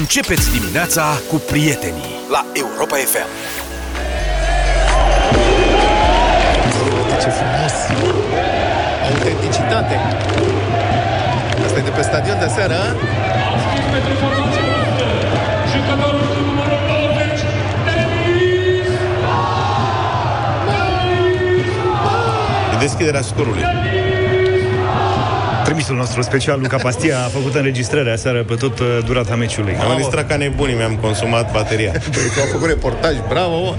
Începeți dimineața cu prietenii la Europa FM. Ce frumos! Autenticitate! Asta e de pe stadion de seară, a? pentru formația Trimisul nostru special, Luca Pastia, a făcut înregistrarea aseară pe tot uh, durata meciului. Am distrat ca nebunii, mi-am consumat bateria. Păi, tu au făcut reportaj, bravo, mă.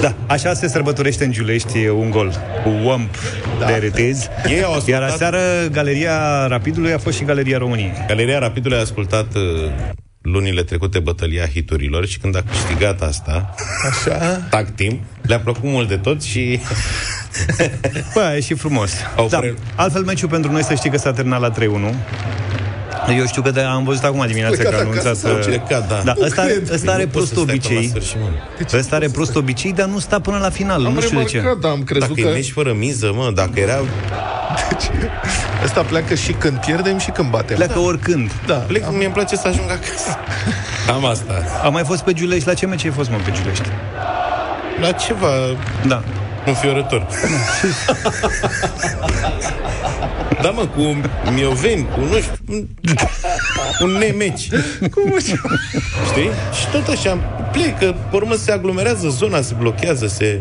Da, așa se sărbătorește în Giulești un gol cu Wamp da. de retez. Ei au ascultat- Iar aseară Galeria Rapidului a fost și Galeria României. Galeria Rapidului a ascultat uh, lunile trecute bătălia hiturilor și când a câștigat asta, Așa? tag team, le-a plăcut mult de tot și Bă, e și frumos. Au Da. pre- Altfel, meciul pentru noi să știi că s-a terminat la 3-1. Eu știu că de, am văzut acum dimineața Plecat că anunțat acasă, să... au plecat, da. Da, Nu ăsta, are, cred. ăsta are Nu poți prost să stai până la obicei. sfârșit, mă. Ăsta are prost obicei, dar nu stă până la final. Am nu știu de ce. remarcat, dar am crezut Dacă că... e meci fără miză, mă, dacă era... Ăsta pleacă și când pierdem și când batem. Pleacă oricând. Da. Plec, mie îmi place să ajung acasă. Am asta. Am mai fost pe Giulești. La ce meci ai fost, mă, pe Giulești? La ceva Da. Înfiorător. da, mă, cu mioveni, cu nu știu, un, un nemeci. Cum Știi? Și tot așa, plecă, pe urmă se aglomerează zona, se blochează, se...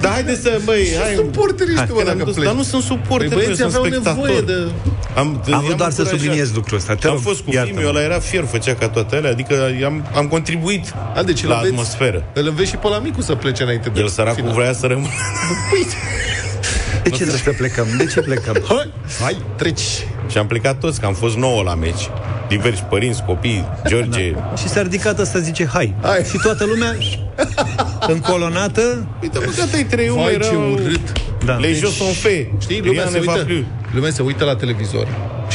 Da, haide să, băi, hai... suporterii ăștia, mă, Că ne-am dacă dus, pleci. Dar nu sunt suporteri, Păi băieții eu sunt aveau spectator. nevoie de... Am, Am vrut i-am doar să încurajat. subliniez lucrul ăsta. Te Am rog, fost cu iartă-mă. filmul, ăla era fier, făcea ca toate alea, adică am, am contribuit A, deci îl la înveți- atmosferă. Îl înveți și pe la micu să plece înainte de El săracul final. vrea să rămână. De ce trebuie să plecăm? De ce plecăm? Hai, hai, treci. Și am plecat toți, că am fost nouă la meci. Diversi părinți, copii, George. Și s-a ridicat ăsta, zice, hai. Hai. Și toată lumea încolonată. Uite, mă, gata, e 3 Vai, era... ce urât. Da. Les jeux sont faits. Știi, lumea Rien se, ne va uită, plus. lumea se uită la televizor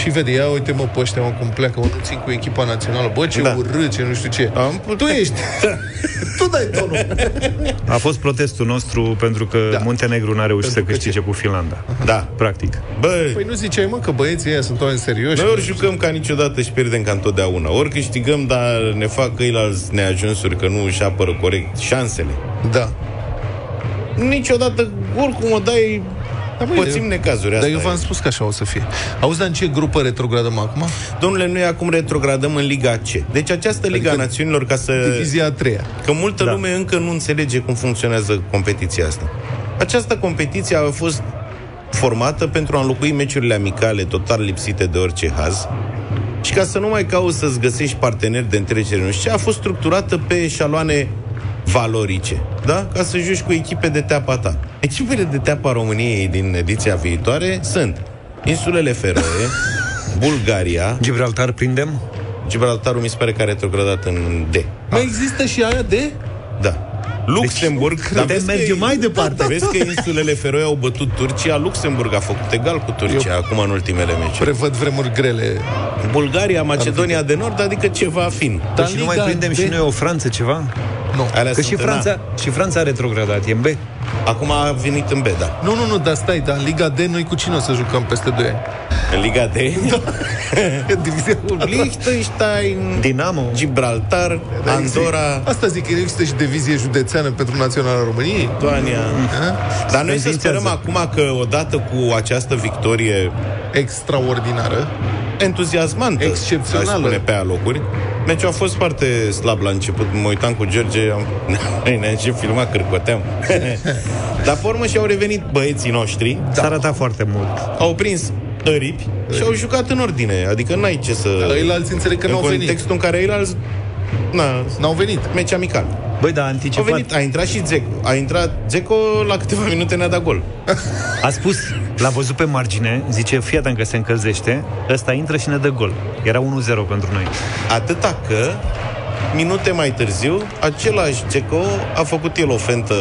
și vede, ia uite mă pe ăștia, mă, cum pleacă, mă, nu țin cu echipa națională, bă, ce Da. urât, ce nu știu ce. Am putut. Tu ești. tu dai tonul. A fost protestul nostru pentru că Da. Muntenegru n-a reușit Pentru să că câștige ce? cu Finlanda. Da. Practic. Bă, Păi nu ziceai, mă, că băieții ăia sunt oameni serioși. noi ori jucăm ca niciodată și pierdem ca întotdeauna. Ori câștigăm, dar ne fac căilalți neajunsuri că nu își apără corect șansele. Da. Niciodată, oricum o dai, Da, băi, pățim eu- necazuri. Dar Asta eu e. v-am spus că așa o să fie. Auzi, dar în ce grupă retrogradăm acum? Domnule, noi acum retrogradăm în Liga C. Deci această Liga Adică Națiunilor, ca să... Divizia a treia. Că multă Da. da. lume încă nu înțelege cum funcționează competiția asta. Această competiție a fost formată pentru a înlocui meciurile amicale total lipsite de orice haz și ca să nu mai cauți să-ți găsești parteneri de întrecere, nu știu ce, a fost structurată pe eșaloane valorice, da? Ca să joci cu echipe de teapa ta. Echipele de teapa României din ediția viitoare sunt Insulele Feroe, Bulgaria, Gibraltar prindem? Gibraltarul mi se pare că a retrogradat în D. Mai există și aia de... Da. Luxemburg. Deci, putem vezi că merge e- mai departe. Vezi că insulele Feroe au bătut Turcia, Luxemburg a făcut egal cu Turcia Eu- acum în ultimele meciuri. Prevăd vremuri grele. Bulgaria, Macedonia de Nord, adică ceva fin. Dar Dar și nu mai Liga prindem de- și noi o Franță ceva? Nu. Alea Că sunt și în A. Franța, și Franța a retrogradat, e în B. Acum a venit în B, da. Nu, nu, nu, dar stai, dar în Liga D noi cu cine o să jucăm peste 2 ani? În Liga D, Divizia Liechtenstein, Dinamo. Gibraltar, Andorra, Asta zic, că există și divizie județeană pentru Naționala României. Lituania. Dar noi să Înființează. sperăm acum că odată cu această victorie Extraordinară. Entuziasmantă, Excepțională. aș spune pe alocuri. Meciul a fost foarte slab la început. Mă uitam cu George, am... ne-am și filmat, cârcoteam. Dar pe urmă și-au revenit băieții noștri, S-a arătat foarte mult. au prins aripi și au jucat în ordine. Adică n-ai ce să... Ei alții înțeleg că în n-au venit. contextul în care ei alți... Na, N-au venit. meci amical. Băi, dar a Au anticipat. venit, a intrat și Zeco. A intrat Zeco la câteva minute ne-a dat gol. A spus, l-a văzut pe margine, zice, fii atent că se încălzește, ăsta intră și ne dă gol. Era 1-0 pentru noi. Atâta că minute mai târziu, același Ceco a făcut el o fentă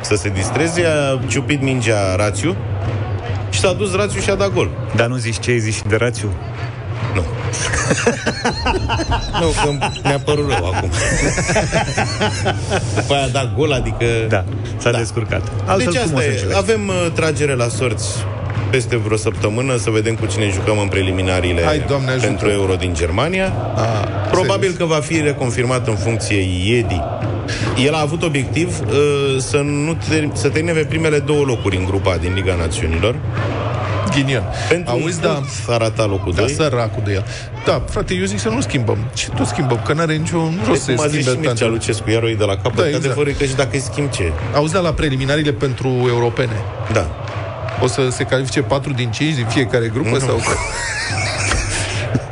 să se distreze, a ciupit mingea Rațiu și s-a dus Rațiu și a dat gol. Dar nu zici ce ai zis și de rațiu? Nu. nu, că mi-a părut rău acum. După aia a dat gol, adică... Da, s-a Da. descurcat. Altfel deci asta frumos e. înțeles. Avem uh, tragere la sorți peste vreo săptămână să vedem cu cine jucăm în preliminariile Hai, Doamne ajută. pentru Euro din Germania. A, Probabil serios. că va fi reconfirmat în funcție Iedi. El a avut obiectiv uh, să, nu ter- să termine pe primele două locuri în grupa din Liga Națiunilor. Ghinion. Pentru Auzi, un da, punct arata locul da, 2. săracul de el. Da, frate, eu zic să nu schimbăm. Ce tot schimbăm? Că n-are niciun rost să Cum a zis și schimbe Mircea tantul. Lucescu, iar o de la capăt, Da, da, exact. adevărul e că și dacă îi schimb ce? Auzi, da, la preliminariile pentru europene. Da. O să se califice 4 din 5 din fiecare grupă sau...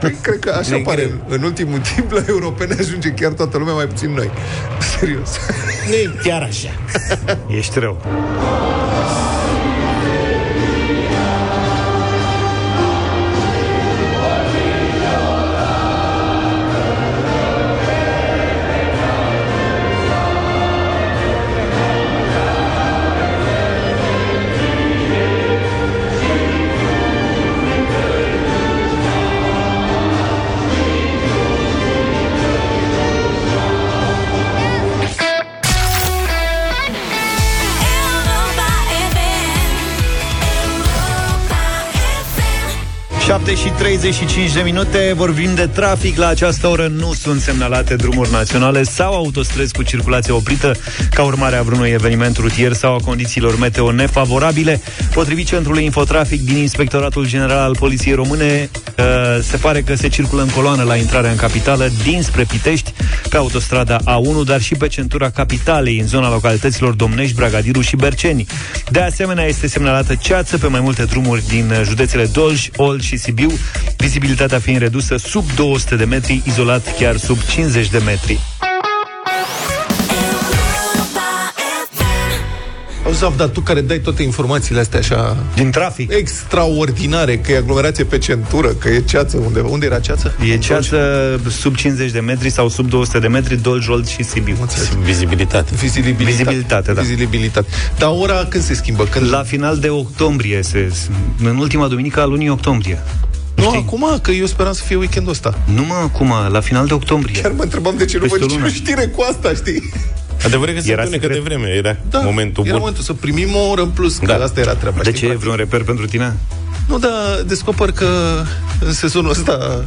Păi, cred că așa Ne pare. greu. În ultimul timp, la europene ajunge chiar toată lumea, mai puțin noi. Serios. Nu e chiar așa. Ești rău. Și 35 de minute Vorbim de trafic. La această oră nu sunt semnalate drumuri naționale Sau autostrăzi cu circulație oprită. Ca urmare a vreunui eveniment rutier Sau a condițiilor meteo nefavorabile Potrivit Centrului Infotrafic din Inspectoratul General al Poliției Române uh, Se pare că se circulă în coloană La intrarea în capitală Dinspre Pitești Pe autostrada A1 Dar și pe centura capitalei În zona localităților Domnești, Bragadiru și Berceni De asemenea este semnalată ceață Pe mai multe drumuri din uh, județele Dolj, Olt și Sibiu, vizibilitatea fiind redusă sub 200 de metri, izolat chiar sub 50 de metri. FM. Auzi, Zav, dar tu care dai toate informațiile astea așa Din trafic. extraordinare, că e aglomerație pe centură, că e ceață undeva. Unde era ceață? E ceață sub 50 de metri sau sub 200 de metri, Dolj, Olt și Sibiu. Vizibilitate. Vizibilitate. Vizibilitate, da. Vizibilitate. Dar ora când se schimbă? Când... La final de octombrie, se, în ultima duminică a lunii octombrie. Nu, Știi? acum, că eu speram să fie weekendul ăsta. Nu mă, acum, la final de octombrie. Chiar mă întrebam de ce nu Peste văd o lună. nicio știre cu asta, știi? Adevărul e că se Era întunecă de secret. vreme. Era Da, momentul era bun. momentul să primim o oră în plus, că Da. asta era treaba. De știi, ce? E practic. vreun reper pentru tine? Nu, dar descoper că în sezonul ăsta,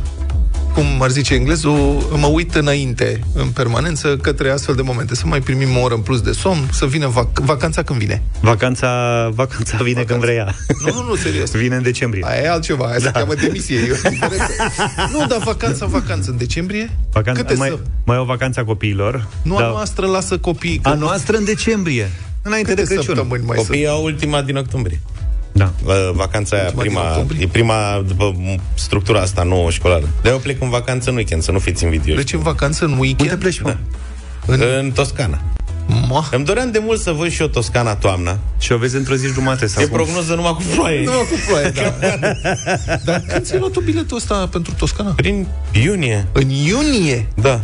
cum ar zice englezul, mă uit înainte, în permanență, către astfel de momente. Să mai primim o oră în plus de somn, să vină vac- vacanța când vine. Vacanța, vacanța vine când vrea ea. Nu, nu, nu, serios. Vine în decembrie. Aia e altceva, aia da. se cheamă demisie. E o diferență. nu, dar vacanța, vacanță în decembrie? Vacanța, Câte mai, să... mai o vacanță a copiilor. Nu, dar a noastră lasă copiii. că a nu- noastră în decembrie. Înainte Câte de Crăciun. săptămâni mai sunt? Copiii au ultima din octombrie. Da. La vacanța aia, Ultima din prima, octombrie? e prima după m, structura asta nouă școlară. De eu plec în vacanță în weekend, să nu fiți invidioși. Deci în vacanță, în weekend? Unde pleci, mă? În... În Toscana. Ma. Îmi doream de mult să văd și eu Toscana toamna. Și o vezi într-o zi și jumate. Sau E cum? prognoză numai cu ploaie. Nu, cu ploaie, da. Dar când ți-ai luat tu biletul ăsta pentru Toscana? Prin iunie, În iunie? da.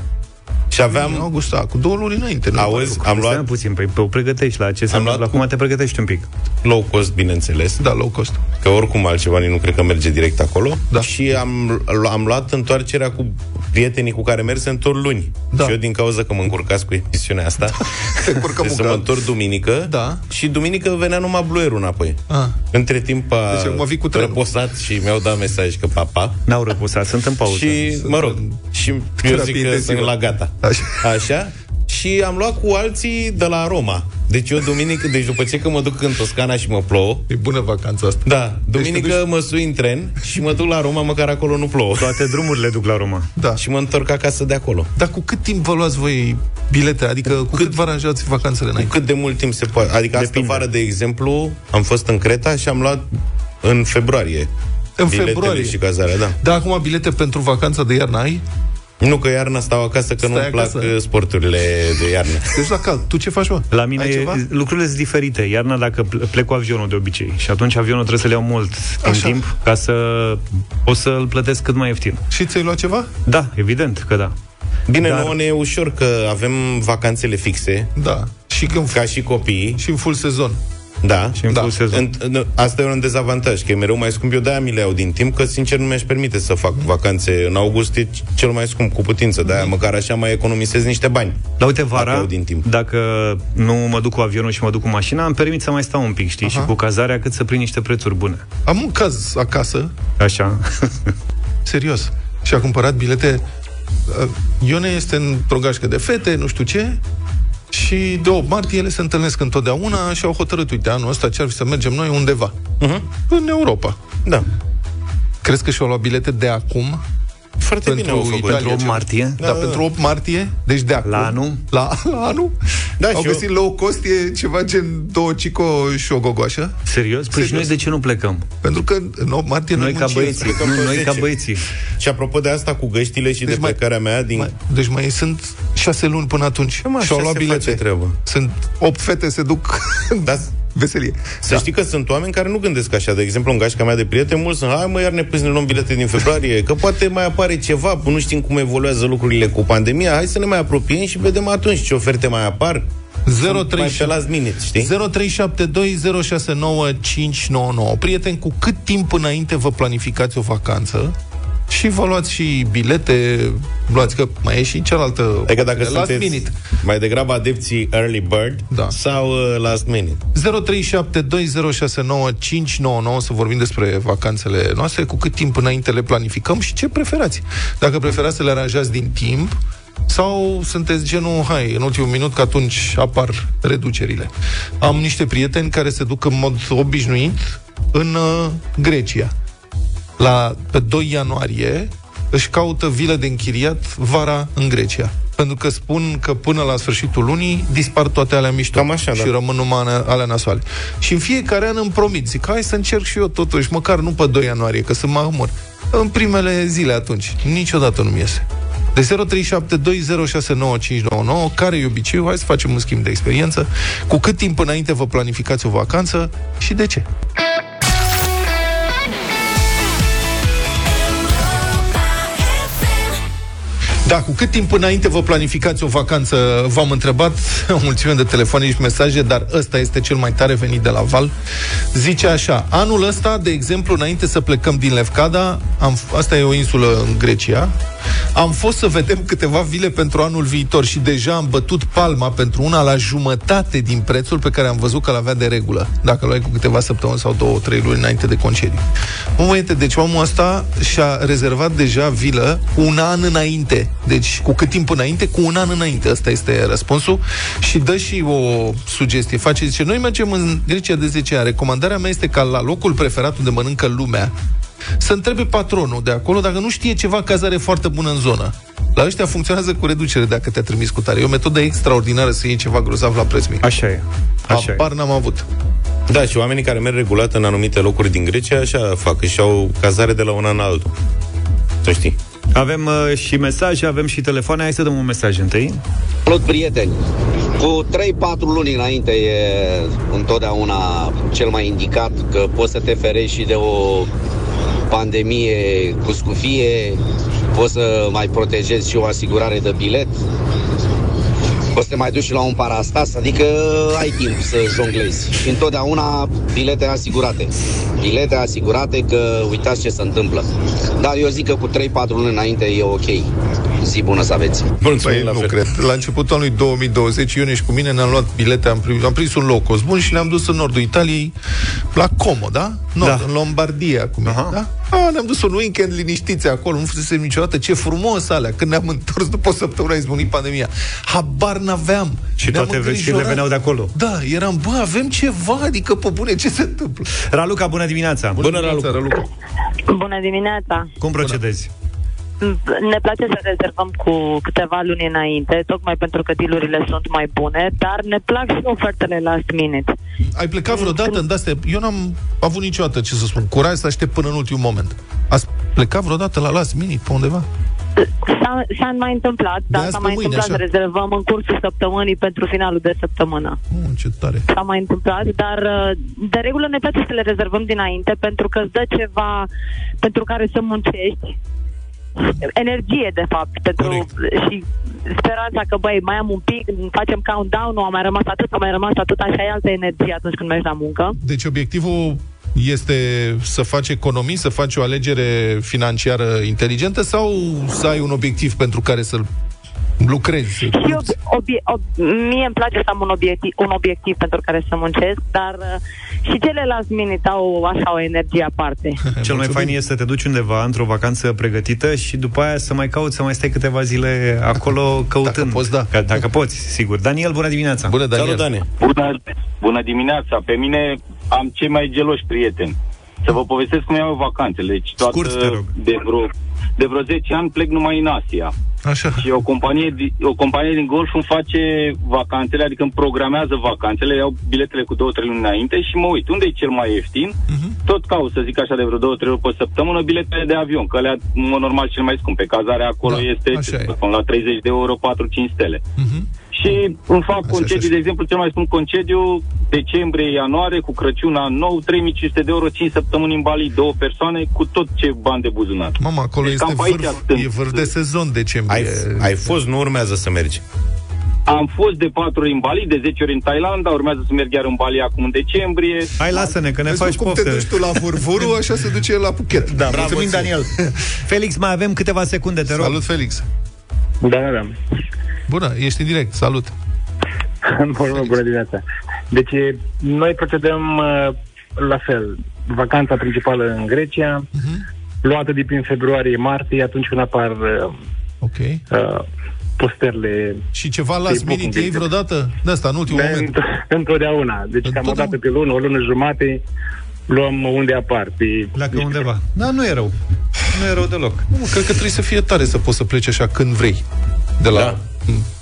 Și În aveam... august, da, cu două luni înainte. nu Auzi, mai lucru. am Stai luat puțin, păi o pregătești la ce se Am luat întâmplă. cu- Acum te pregătești un pic. low cost, bineînțeles. Da, low cost. Că oricum altceva nici nu cred că merge direct acolo. Da. Și am, am luat întoarcerea cu prietenii cu care merg se întorc luni. Da. Și eu din cauza că mă încurcați cu emisiunea asta, Te încurcă să mă munca. întorc duminică Da. și duminică venea numai bluerul înapoi. Ah. Între timp a Deci acum vii cu trenul. răposat și mi-au dat mesaj că papa. N-au răposat, sunt în pauză. Și, mă rog, și eu terapie zic că intensivă. sunt la gata. Așa. Așa? Și am luat cu alții de la Roma. Deci eu duminică, deci după ce că mă duc în Toscana și mă plouă, E bună vacanța asta. da, duminică Deci te mă sui în tren și mă duc la Roma, măcar acolo nu plouă. Toate drumurile duc la Roma. Da. Și mă întorc acasă de acolo. Dar cu cât timp vă luați voi bilete? Adică cu cât vă aranjați vacanțele Cu înainte? cât de mult timp se poate. Adică asta Depinde. vară, de exemplu, am fost în Creta și am luat în februarie. În biletele februarie. și cazarea, da. Da, acum bilete pentru vacanța de iarnă ai? Nu că iarna stau acasă, că Stai nu-mi plac acasă. uh, sporturile de iarnă. Deci la cald. Tu ce faci, mă? La mine Ai ceva? lucrurile sunt diferite. Iarna dacă ple- plec cu avionul de obicei și atunci avionul trebuie să le iau mult din Așa. timp ca să o să-l plătesc cât mai ieftin. Și ți-ai luat ceva? Da, evident că da. Bine, Dar- Dar... nouă ne e ușor că avem vacanțele fixe, Da. Și când ca și copiii. și în full sezon. Da, Și în Da. full sezon. În, în, asta e un dezavantaj, că e mereu mai scump. Eu de-aia mi le iau din timp, că sincer nu mi-aș permite să fac vacanțe în august, e cel mai scump cu putință. De-aia măcar așa mai economisez niște bani. Dar uite, Dacă vara, iau din timp. dacă nu mă duc cu avionul și mă duc cu mașina, îmi permit să mai stau un pic, știi? Și cu cazarea cât să prind niște prețuri bune. Am un caz acasă, Așa. serios, și a cumpărat bilete. uh, Ione este într-o gașcă de fete, nu știu ce, și de 8 martie ele se întâlnesc întotdeauna și au hotărât, uite, anul ăsta ce ar fi să mergem noi undeva. Mhm. În Europa. Da. Crezi că și-au luat bilete de acum? Foarte Pentru bine au făcut. Italia. Pentru 8 martie? Da, da, pentru 8 martie, deci de acum. La anul? La, la anul? Da, Au și eu- găsit low cost, e ceva gen două cico și o gogoașă. Serios? Păi și Serios. noi de ce nu plecăm? Pentru că în 8 martie Noi ca muncim. băieții. plecăm Nu, pe noi ca 10. băieții. Și apropo de asta cu găștile și Deci de mai- plecarea mea din... Mai, deci mai sunt șase luni până atunci mă, și-au așa luat se bilete. face treaba. Sunt opt fete se duc Da. veselie. Să știi că sunt oameni care nu gândesc așa. De exemplu, în gașca mea de prieteni, mulți sunt, hai mă, iar ne pui să ne luăm bilete din februarie, că poate mai apare ceva, nu știm cum evoluează lucrurile cu pandemia, hai să ne mai apropiem și vedem atunci ce oferte mai apar. Sunt mai pe 037 last minute, știi? 0372069599. Prieteni, cu cât timp înainte vă planificați o vacanță și vă luați și bilete, luați că mai e și cealaltă Adică dacă de last sunteți minute. mai degrabă adepții early bird Da. sau uh, last minute. 0372069599 să vorbim despre vacanțele noastre, cu cât timp înainte le planificăm și ce preferați. Dacă preferați să le aranjați din timp sau sunteți genul, hai, în ultimul minut, că atunci apar reducerile. Am niște prieteni care se duc în mod obișnuit în uh, Grecia. La, pe 2 ianuarie își caută vilă de închiriat vara în Grecia. Pentru că spun că până la sfârșitul lunii dispar toate alea mișto Cam așa, și da. rămân numai ale- alea nasoale. Și în fiecare an îmi promit, zic, hai să încerc și eu totuși, măcar nu pe 2 ianuarie, că să mă amor. În primele zile atunci. Niciodată nu-mi iese. De 0372069599, care e obiceiul? Hai să facem un schimb de experiență. Cu cât timp înainte vă planificați o vacanță și de ce? Da, cu cât timp înainte vă planificați o vacanță, v-am întrebat o mulțime de telefoane și mesaje, dar ăsta este cel mai tare venit de la Val. Zice așa, anul ăsta, de exemplu, înainte să plecăm din Lefkada, am, asta e o insulă în Grecia, am fost să vedem câteva vile pentru anul viitor și deja am bătut palma pentru una la jumătate din prețul pe care am văzut că l-avea de regulă, dacă l-ai cu câteva săptămâni sau două, trei luni înainte de concediu. Momenте, deci omul ăsta și-a rezervat deja vilă cu un an înainte. Deci cu cât timp înainte? Cu un an înainte. Ăsta este răspunsul. Și dă și o sugestie. Face, zice, noi mergem în Grecia de 10 ani. Recomandarea mea este ca la locul preferat unde mănâncă lumea să întrebe patronul de acolo dacă nu știe ceva cazare foarte bună în zonă. La ăștia funcționează cu reducere dacă te-a trimis cu tare. E o metodă extraordinară să iei ceva grozav la preț mic. Așa e. Așa e. Apar n-am avut. Da, și oamenii care merg regulat în anumite locuri din Grecia, așa fac, și au cazare de la un an la altul. Să știi. Avem uh, și mesaje, avem și telefoane. Hai să dăm un mesaj întâi. Salut, prieteni! Cu 3-4 luni înainte e întotdeauna cel mai indicat că poți să te ferești și de o pandemie cu scufie, poți să mai protejezi și o asigurare de bilet, poți să te mai duci și la un parastas, adică ai timp să jonglezi. Și întotdeauna bilete asigurate. Bilete asigurate că uitați ce se întâmplă. Dar eu zic că cu 3-4 luni înainte e ok. Zi bună să aveți! Mulțumim Păi la nu fel. cred. La începutul anului 2020, Ione și cu mine ne-am luat bilete, am, pri- am prins un low cost bun și le-am dus în nordul Italiei, la Como, da? Nord, Da. în Lombardia, acum, Aha. da? A, ne-am dus un weekend liniștiți acolo, nu fusese niciodată. Ce frumos alea! Când ne-am întors după o săptămână a izbunit pandemia. Habar n-aveam. Și Ne-am toate veștile îngrijorat. veneau de acolo. Da, eram, bă, avem ceva, adică, pe bune, ce se întâmplă? Raluca, bună dimineața! Bună, Raluca. Raluca. Bună dimineața! Cum procedezi? Ne place să rezervăm cu câteva luni înainte, tocmai pentru că dealurile sunt mai bune, dar ne plac și ofertele last minute. Ai plecat vreodată în astea? Eu n-am avut niciodată, ce să spun, curaj să aștept până în ultimul moment. Ați plecat vreodată la last minute pe undeva? S-a, s-a mai întâmplat, De dar azi s-a pe mai mâine, întâmplat să așa. rezervăm în cursul săptămânii pentru finalul de săptămână. Oh, ce tare. S-a mai întâmplat, dar uh, de regulă ne place să le rezervăm dinainte pentru că îți dă ceva pentru care să muncești energie, de fapt, pentru și speranța că, băi, mai am un pic, facem countdown-ul, a mai rămas atât, a mai rămas atât, așa e altă energie atunci când mergi la muncă. Deci obiectivul este să faci economii, să faci o alegere financiară inteligentă sau să ai un obiectiv pentru care să-l lucrezi? Și ob- obie- ob- mie îmi place să am un obiectiv, un obiectiv pentru care să muncesc, dar uh, și celelalte minute au așa o energie aparte. Cel mai fain este să te duci undeva într-o vacanță pregătită și după aia să mai cauți, să mai stai câteva zile acolo căutând. Dacă poți, da. Că, dacă poți, sigur. Daniel, bună dimineața! Bună, Daniel. Salut, Dane. Bună, bună dimineața! Pe mine am cei mai geloși prieteni. Să vă povestesc cum iau vacanțele. Deci toată, Scurt, te rog. de, vreo, de vreo 10 ani plec numai în Asia. Așa. Și o companie, di- o companie din Golf îmi face vacanțele, adică îmi programează vacanțele, iau biletele cu două, trei luni înainte și mă uit. Unde e cel mai ieftin? Mhm. Tot caut, să zic așa, de vreo două, trei ori pe săptămână, biletele de avion, că alea, în mod normal, cel mai scumpe. Cazarea acolo Da, este, așa ce e. să spun, la 30 de euro, 4-5 stele. Mhm. Și îmi fac Așa, concediu, așa. de exemplu, cel mai scump concediu, decembrie-ianuarie, cu Crăciun an nou, 3500 de euro, 5 săptămâni în Bali, două persoane, cu tot ce bani de buzunar. Mama, acolo Deci este cam pe aici vârf, sunt. e vârf de sezon decembrie. Ai, ai fost, nu urmează să mergi. Am fost de 4 ori în Bali, de 10 ori în Thailanda, urmează să merg iar în Bali acum în decembrie. Hai, lasă-ne, că ne Vezi faci cum poftă. te duci tu la Vurvuru, așa se duce el la Phuket. Da, Bravo mulțumim, ție. Daniel. Felix, mai avem câteva secunde, te rog. Salut, Felix. Da, da, da. Bună, ești în direct, salut. Bună, bună dimineața. Deci, noi procedăm uh, la fel. Vacanța principală în Grecia, Mhm. luată de prin februarie-martie, atunci când apar uh, Ok. uh, posterele Și ceva last Să-i minute bucur ei de- vreodată? De asta, în ultimul moment. Înt- întotdeauna. Deci cam o Întotdeauna. dată pe lună, o lună jumate, luăm unde apar. Pe... Pleacă undeva. Da, nu e rău. Nu e rău deloc. Nu, cred că trebuie să fie tare să poți să pleci așa când vrei. De la... Da.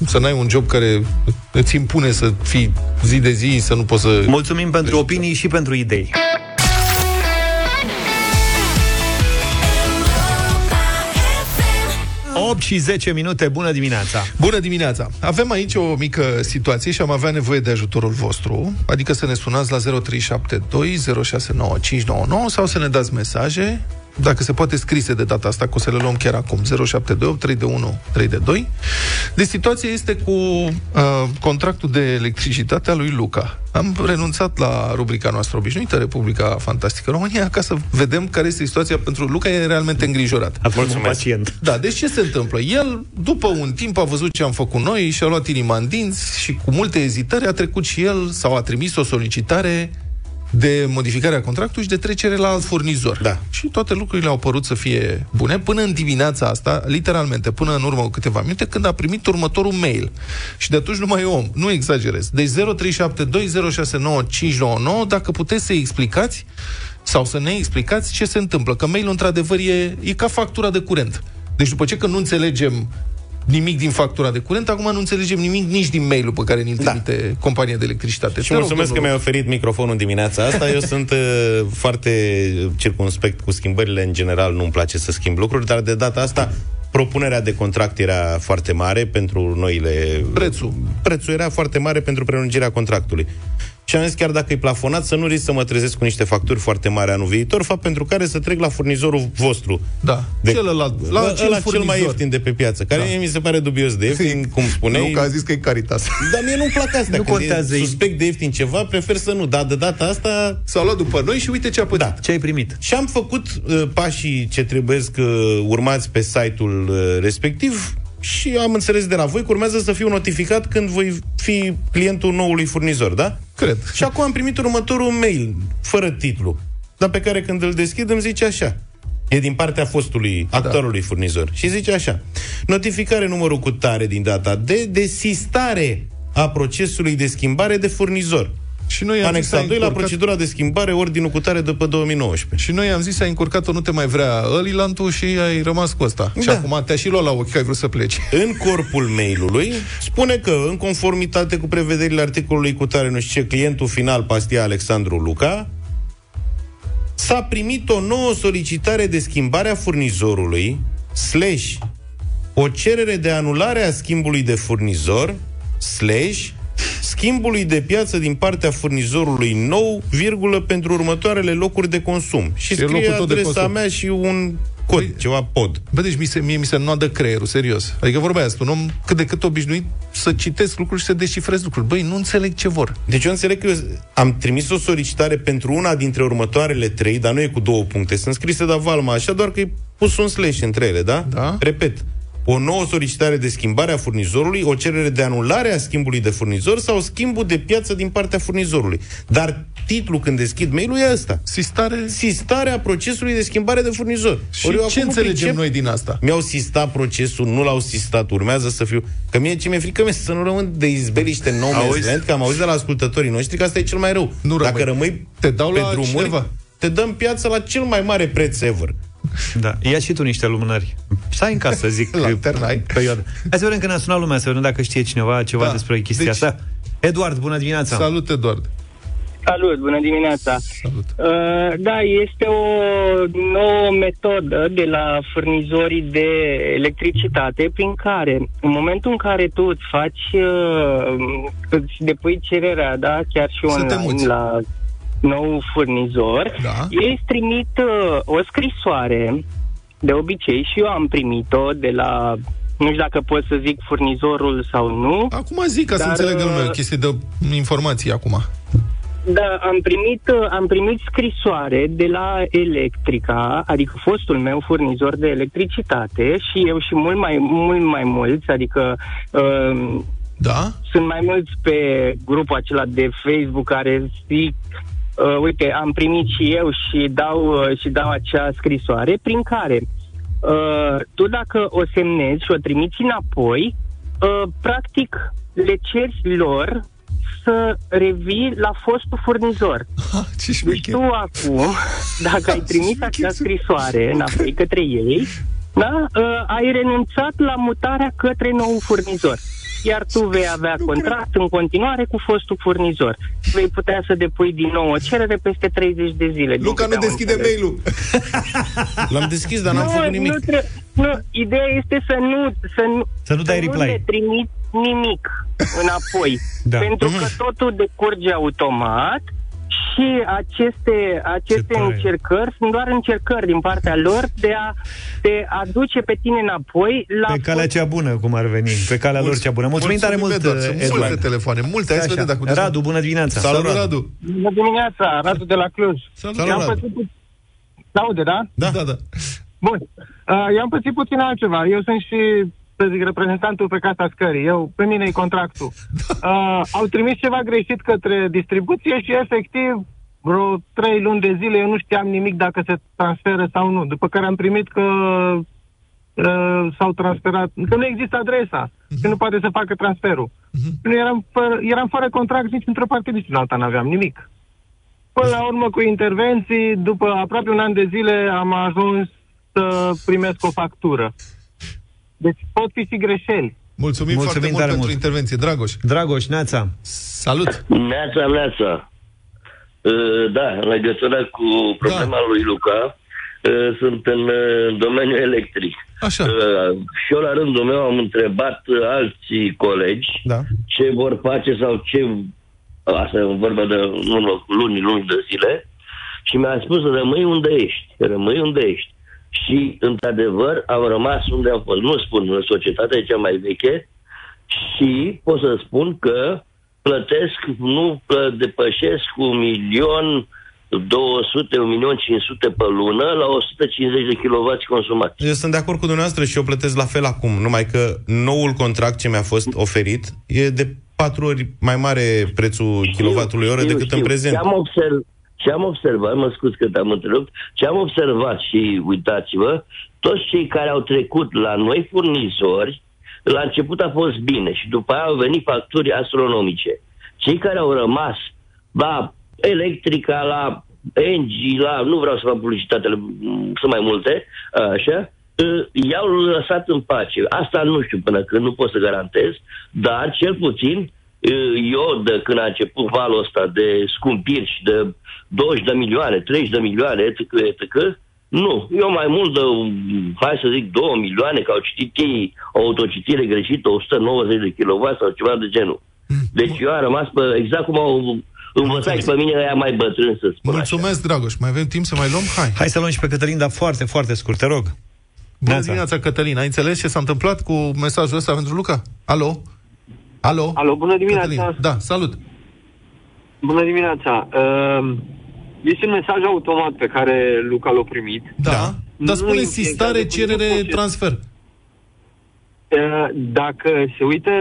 Să n-ai un job care îți impune să fii zi de zi, să nu poți să... Mulțumim pentru opinii și pentru idei. FM. 8 și 10 minute, bună dimineața! Bună dimineața! Avem aici o mică situație și am avea nevoie de ajutorul vostru, adică să ne sunați la 0372 069599 sau să ne dați mesaje, dacă se poate scrise de data asta, că o să le luăm chiar acum, 0728 321 322. Deci situația este cu uh, contractul de electricitate a lui Luca. Am renunțat la rubrica noastră obișnuită, Republica Fantastică România, ca să vedem care este situația pentru Luca, e realmente îngrijorat. A fost un pacient. Da, deci ce se întâmplă? El, după un timp, a văzut ce am făcut noi și a luat inima în dinți și cu multe ezitări a trecut și el sau a trimis o solicitare de modificare a contractului și de trecere la alt furnizor. Da. Și toate lucrurile au părut să fie bune până în dimineața asta, literalmente, până în urmă cu câteva minute, când a primit următorul mail. Și de atunci nu mai e om, nu exagerez. Deci 0372069599, dacă puteți să explicați sau să ne explicați ce se întâmplă. Că mailul, într-adevăr, e, e ca factura de curent. Deci după ce că nu înțelegem nimic din factura de curent, acum nu înțelegem nimic nici din mailul pe care ne trimite da. compania de electricitate. Și Te rog, mulțumesc că domnul mi-ai oferit microfonul dimineața asta. Eu sunt uh, foarte circunspect cu schimbările. În general nu-mi place să schimb lucruri, dar de data asta propunerea de contract era foarte mare pentru noile... Prețul. Prețul era foarte mare pentru prelungirea contractului. Și am zis chiar dacă e plafonat, să nu risc să mă trezesc cu niște facturi foarte mari anul viitor, fapt pentru care să trec la furnizorul vostru. Da, De, celălalt, la la, acel la cel mai furnizor. ieftin de pe piață, care da. mi se pare dubios de ieftin, cum spuneai. Nu, că a zis că e Caritas. Dar mie nu-mi plac astea. Nu Când contează, e e- suspect de ieftin ceva, prefer să nu. Dar de data asta... S-au luat după noi și uite ce a pățit. Da. Ce ai primit? Și am făcut uh, pașii ce trebuie uh, urmați pe site-ul uh, respectiv și am înțeles de la voi că urmează să fiu notificat când voi fi clientul noului furnizor, da? Cred. Și acum am primit următorul mail, fără titlu, dar pe care când îl deschid îmi zice așa. E din partea fostului, actualului furnizor. Și zice așa. Notificare numărul cu tare din data de desistare a procesului de schimbare de furnizor. Și noi am zis, Anexa ai 2 la încurcat- procedura de schimbare, ordinul cu tare după 2019. Și noi am zis, ai încurcat-o, nu te mai vrea Alilantul și ai rămas cu ăsta. Da. Și Da. acum te-a și luat la ochi că ai vrut să pleci. În corpul mailului spune că, în conformitate cu prevederile articolului cu tare, nu știu ce, clientul final, pastia Alexandru Luca, s-a primit o nouă solicitare de schimbare a furnizorului, slash, o cerere de anulare a schimbului de furnizor, slash, schimbului de piață din partea furnizorului nou, virgulă, pentru următoarele locuri de consum. Și E locul scrie tot de adresa consum. mea și un cod, ceva pod. Bă, deci mi se, mie mi se noadă creierul, serios. Adică vorba aia, un om cât de cât obișnuit să citesc lucruri și să descifrez lucruri. Băi, nu înțeleg ce vor. Deci eu înțeleg că eu am trimis o solicitare pentru una dintre următoarele trei, dar nu e cu două puncte. Sunt scrise de Valma, așa doar că e pus un slash între ele, da? Da. Repet, o nouă solicitare de schimbare a furnizorului, o cerere de anulare a schimbului de furnizor sau schimbul de piață din partea furnizorului. Dar titlul când deschid mail-ul e ăsta. Sistare... Sistarea procesului de schimbare de furnizor. Și Ori eu ce acum nu înțelegem pricep- noi din asta? Mi-au sistat procesul, nu l-au sistat, urmează să fiu... Că mie ce mi-e frică mie să nu rămân de izbeliște nou Auzi? management, că am auzit de la ascultătorii noștri că asta e cel mai rău. Nu Dacă rămâi. rămâi Te dau pe la drumuri, cineva. te dăm piață la cel mai mare preț ever. Da. Ia și tu niște lumânări. Stai în casă, zic. Lanterna ai. Perioadă. Hai să vedem că ne-a sunat lumea, să vedem dacă știe cineva ceva Da. despre chestia Deci- asta. Eduard, bună dimineața! Salut, Eduard. Salut, bună dimineața! Salut. Uh, da, este o nouă metodă de la furnizorii de electricitate prin care, în momentul în care tu îți faci, uh, îți depui cererea, da, chiar și Să te online muți. la nou furnizor, Da. ei îți trimit uh, o scrisoare, de obicei, și eu am primit-o de la, nu știu dacă pot să zic furnizorul sau nu, Acum zic ca să Dar, înțelegă lumea, o uh, chestie de informații acum. Da, am primit, uh, am primit scrisoare de la Electrica, adică fostul meu furnizor de electricitate și eu și mult mai, mult mai mulți, adică uh, Da? sunt mai mulți pe grupul acela de Facebook care zic uh, uite, am primit și eu și dau, uh, și dau acea scrisoare prin care uh, tu dacă o semnezi și o trimiți înapoi, uh, practic le ceri lor să revii la fostul furnizor. Ha, ce Deci șmecher. tu acum, dacă ai trimis acea scrisoare înapoi către ei, da, uh, ai renunțat la mutarea către nou furnizor. Iar tu vei avea contract în continuare cu fostul furnizor. Vei putea să depui din nou o cerere peste 30 de zile. din Luca câte nu am deschide înțeles. mail-ul. L-am deschis, dar n-am făcut nimic. Nu, tre- nu, ideea este să nu, să nu, Să nu dai nu reply. le trimit nimic înapoi. Da. Pentru că totul decurge automat și aceste, aceste tare. încercări sunt doar încercări din partea lor de a te aduce pe tine înapoi la Pe calea cea bună, cum ar veni. Pe calea lor cea bună. Mulțumim tare mult, Eduard. Sunt multe Eduard. telefoane, multe. Hai să Așa. vedem dacă puteți- Radu, bună dimineața! Salut, Salut, Radu. Bună dimineața, Radu de la Cluj. Salut, Eu am Radu. pățit pu- Se aude, da? Da, da, da. Bun. Uh, eu am pățit puțin altceva. Eu sunt și, să zic, reprezentantul pe casa scării. Eu, pe mine e contractul. Uh, au trimis ceva greșit către distribuție și, efectiv, vreo trei luni de zile eu nu știam nimic dacă se transferă sau nu. După care am primit că uh, s-au transferat, că nu există adresa, că nu poate să facă transferul. Nu eram, fără, eram fără contract nici într-o parte, nici în alta n-aveam nimic. Până la urmă, cu intervenții, după aproape un an de zile, am ajuns să primesc o factură. Deci pot fi și greșeli. Mulțumim, Mulțumim foarte mult tare pentru mult. intervenție. Dragoș, Dragoș, Neața! salut. Neața, neața. Uh, Da, în legătură cu problema Da. lui Luca, uh, sunt în uh, domeniul electric. Așa. Uh, Și eu, la rândul meu, am întrebat uh, alții colegi Da. ce vor face sau ce... Asta e vorba de nu, luni, luni de zile. Și mi-a spus, rămâi unde ești, rămâi unde ești. Și, într-adevăr, am rămas unde am fost. Nu spun, în societatea cea mai veche, și pot să spun că plătesc, nu plă- depășesc un milion 200, un milion 500 pe lună la 150 de kW consumați. Eu sunt de acord cu dumneavoastră și eu plătesc la fel acum, numai că noul contract ce mi-a fost oferit e de patru ori mai mare prețul kilovatului oră Știu, decât în știu. prezent. Ce am, observ, ce am observat, mă scuz că te-am întrerupt, ce am observat și uitați-vă, toți cei care au trecut la noi furnizori, la început a fost bine și după aia au venit facturi astronomice. Cei care au rămas la electrica, la Engie, la, nu vreau să fac publicitate, m, sunt mai multe, așa, uh, i-au lăsat în pace. Asta nu știu până când, nu pot să garantez, dar cel puțin uh, eu de când a început valul ăsta de scumpiri și de 20 de milioane, 30 de milioane, etc., etc., nu, eu mai mult de, um, hai să zic, 2 milioane, că au citit ei o autocitire greșită, 190 de kW sau ceva de genul. Deci eu am rămas pe, exact cum au Învățați pe mine aia mai bătrân să spun Mulțumesc, Dragoș. Mai avem timp să mai luăm? Hai. Hai să luăm și pe Cătălin, dar foarte, foarte scurt, te rog. Bună Neața. dimineața, Cătălin. Ai înțeles ce s-a întâmplat cu mesajul ăsta pentru Luca? Alo? Alo? Alo, bună dimineața. Cătălin. Da, salut. Bună dimineața. Uh, este un mesaj automat pe care Luca l-a primit. Da. Dar Nu spune e- sistare, exact, cerere, nu poți- transfer. Uh, dacă se uită,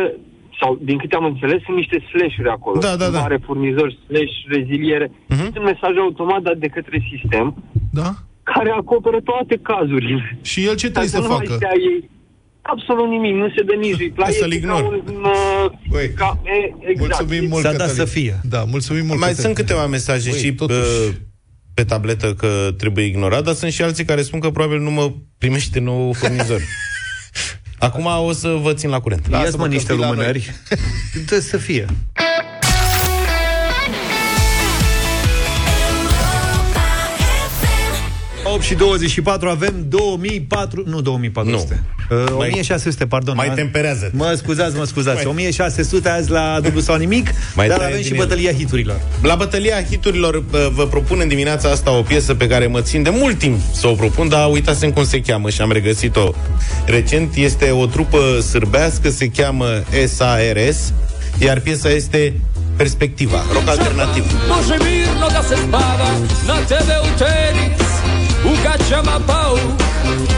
sau din câte am înțeles, sunt niște slash-uri acolo. Da, da, da. Mare furnizor, slash, reziliere. Este un mesaj automat dat de către sistem Da? care acoperă toate cazurile. Și el ce trebuie Dacă să nu mai facă? stea ei, absolut nimic, nu se dă nici reply. Hai să-l este ca ignor. un, uh, ca, e, exact. Mulțumim mult, S-a dat Cătălin. să fie. Da, mulțumim mult, Mai Cătălin. sunt câteva mesaje Băi, și totuși. uh, pe tabletă că trebuie ignorat, dar sunt și alții care spun că probabil nu mă primește nou furnizor. Acum o să vă țin la curent. Ia-ți Lasă-mă mă că niște vii la noi. lumânări. Trebuie să fie. 8 și 24 avem 2004, nu 2400. Uh, Mai- 1600, pardon. mai A- temperează. Mă scuzați, mă scuzați. Mai- 1600 azi la dublu sau nimic, Mai dar taie avem din și el. bătălia hiturilor. La bătălia hiturilor bă, vă propun în dimineața asta o piesă pe care mă țin de mult timp să o propun, dar uitasem cum se cheamă și am regăsit-o recent. Este o trupă sârbească, se cheamă SARS, iar piesa este Perspectiva, rock alternativ. Gaćama pauk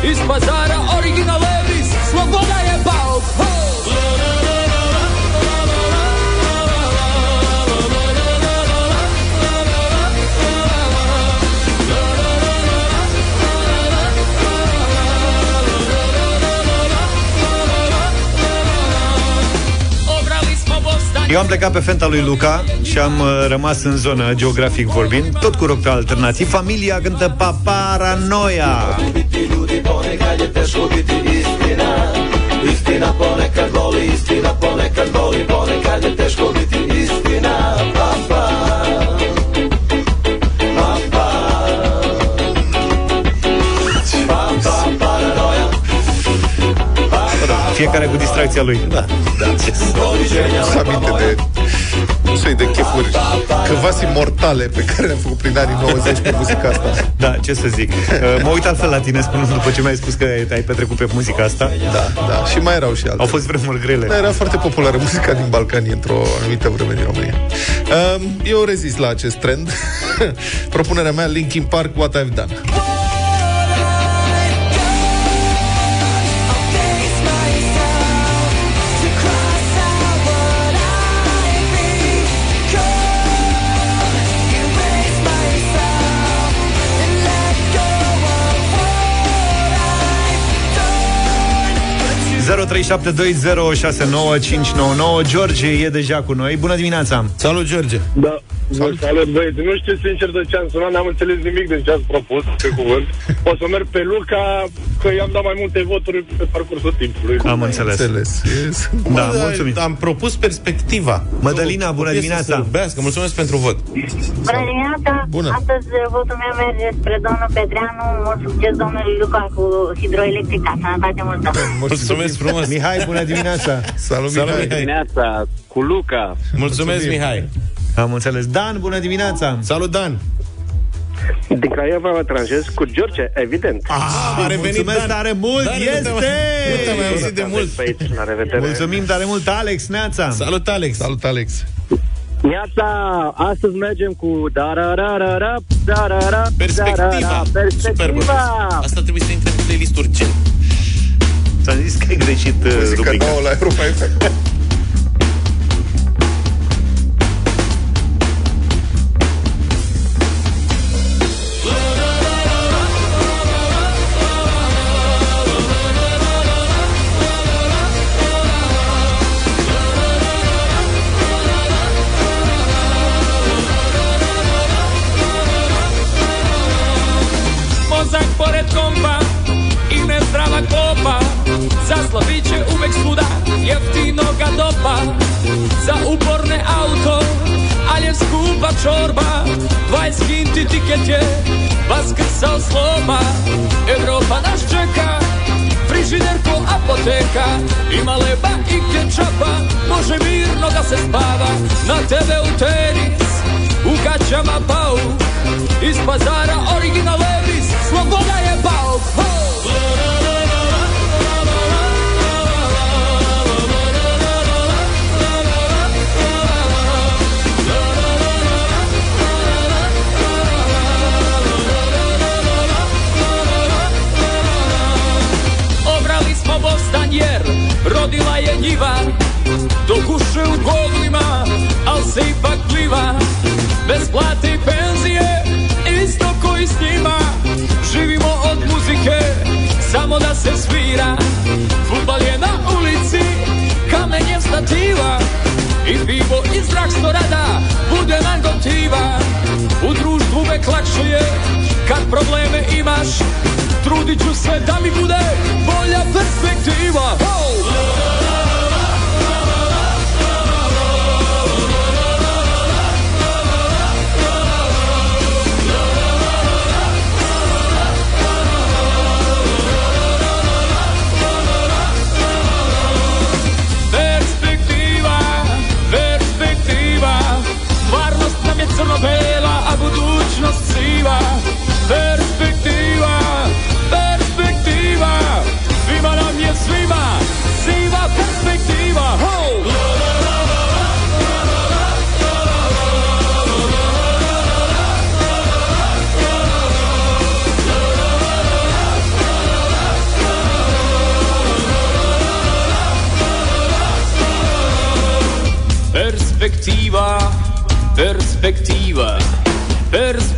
Iz pazara original Levis Sloboda je pauk Eu am plecat pe fenta lui Luca și am uh, rămas în zonă, geografic vorbind, tot cu rock alternativ. Familia cântă Paparanoia. Fiecare cu distracția lui. Da. Nu-ți aminte de un soi de chefuri câvasi mortale pe care le-am făcut prin anii 90 cu muzica asta. Da, ce să zic. Uh, Mă uit altfel la tine spunând după ce mi-ai spus că ai petrecut pe muzica asta. Da, da. Și mai erau și altele. Au fost vremuri grele. Da, era foarte populară muzica din Balcani într-o anumită vreme din România. Um, eu rezist la acest trend. Propunerea mea, Linkin Park, What I've Done. Nouă. George e deja cu noi. Bună dimineața! Salut, George! Da, salut, salut băieți. Nu știu sincer de ce am sunat, n-am înțeles nimic din ce ați propus, pe cuvânt. O să merg pe Luca, că i-am dat mai multe voturi pe parcursul timpului. Am înțeles. Înțeles. Yes. Da, Bă, mulțumim. Am propus perspectiva. Mădălina, O bună piesă dimineața! sârbească. Mulțumesc pentru vot. Bună dimineața! Bună. Astăzi votul meu merge spre domnul Petreanu. Mult succes domnului Luca cu hidroelectrica. Sănătate multă! Mulțumesc frumos. Mihai, bună dimineața! Salut, Salut, Mihai. Mihai. Dimineața cu Luca. Mulțumesc, Mihai. Am înțeles. Dan, bună dimineața! Salut, Dan. Din Craiova mă tranjez cu George, evident. Ah, a revenit Mulțumesc Dan. tare mult! Dan, nu te-am- este! Nu te-am mai auzit de mult. Pe aici, la revedere. Mulțumim tare mult, Alex, Neața! Salut, Alex. Salut, Alex. Neața, astăzi mergem cu darararara, darara, Perspectiva. darara, Super, bă. perspectiva. Asta trebuie să intre în playlist urgent. Ți-am zis că ai greșit uh, Muzica rubrica. nouă la Europa FM. čorba 20 kinti tiket je, vaskrcao sloma Evropa nas čeka, frižider ko apoteka. Ima leba i kečapa, može mirno da se spava. Na tebe u tenis, ma pau Iz pazara original Levis Sloboda je bauk Bostan jer rodila je njiva Dok uše u godlima, al se ipak pliva. Bez plate i penzije, isto koji s njima. Živimo od muzike, samo da se svira. Futbal je na ulici, kamenje stativa. I pivo iz rada, bude nam gotiva U društvu uvek lakše je, kad probleme imaš Trudit ću se da mi bude bolja perspektiva. Perspektiva Stvarnost nam je crno-bela, a budućnost siva. Perspektiva,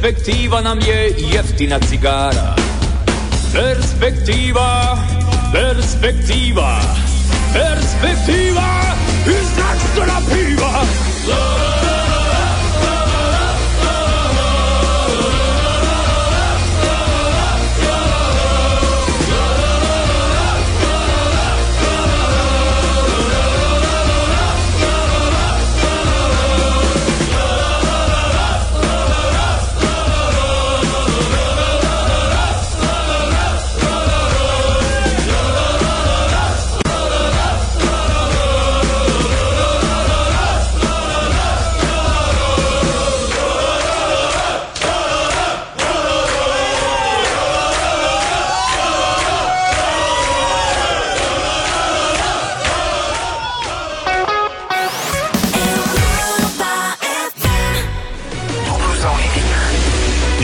Perspektiva nam je jeftina cigara. Perspektiva, perspektiva Perspektiva i zračna piva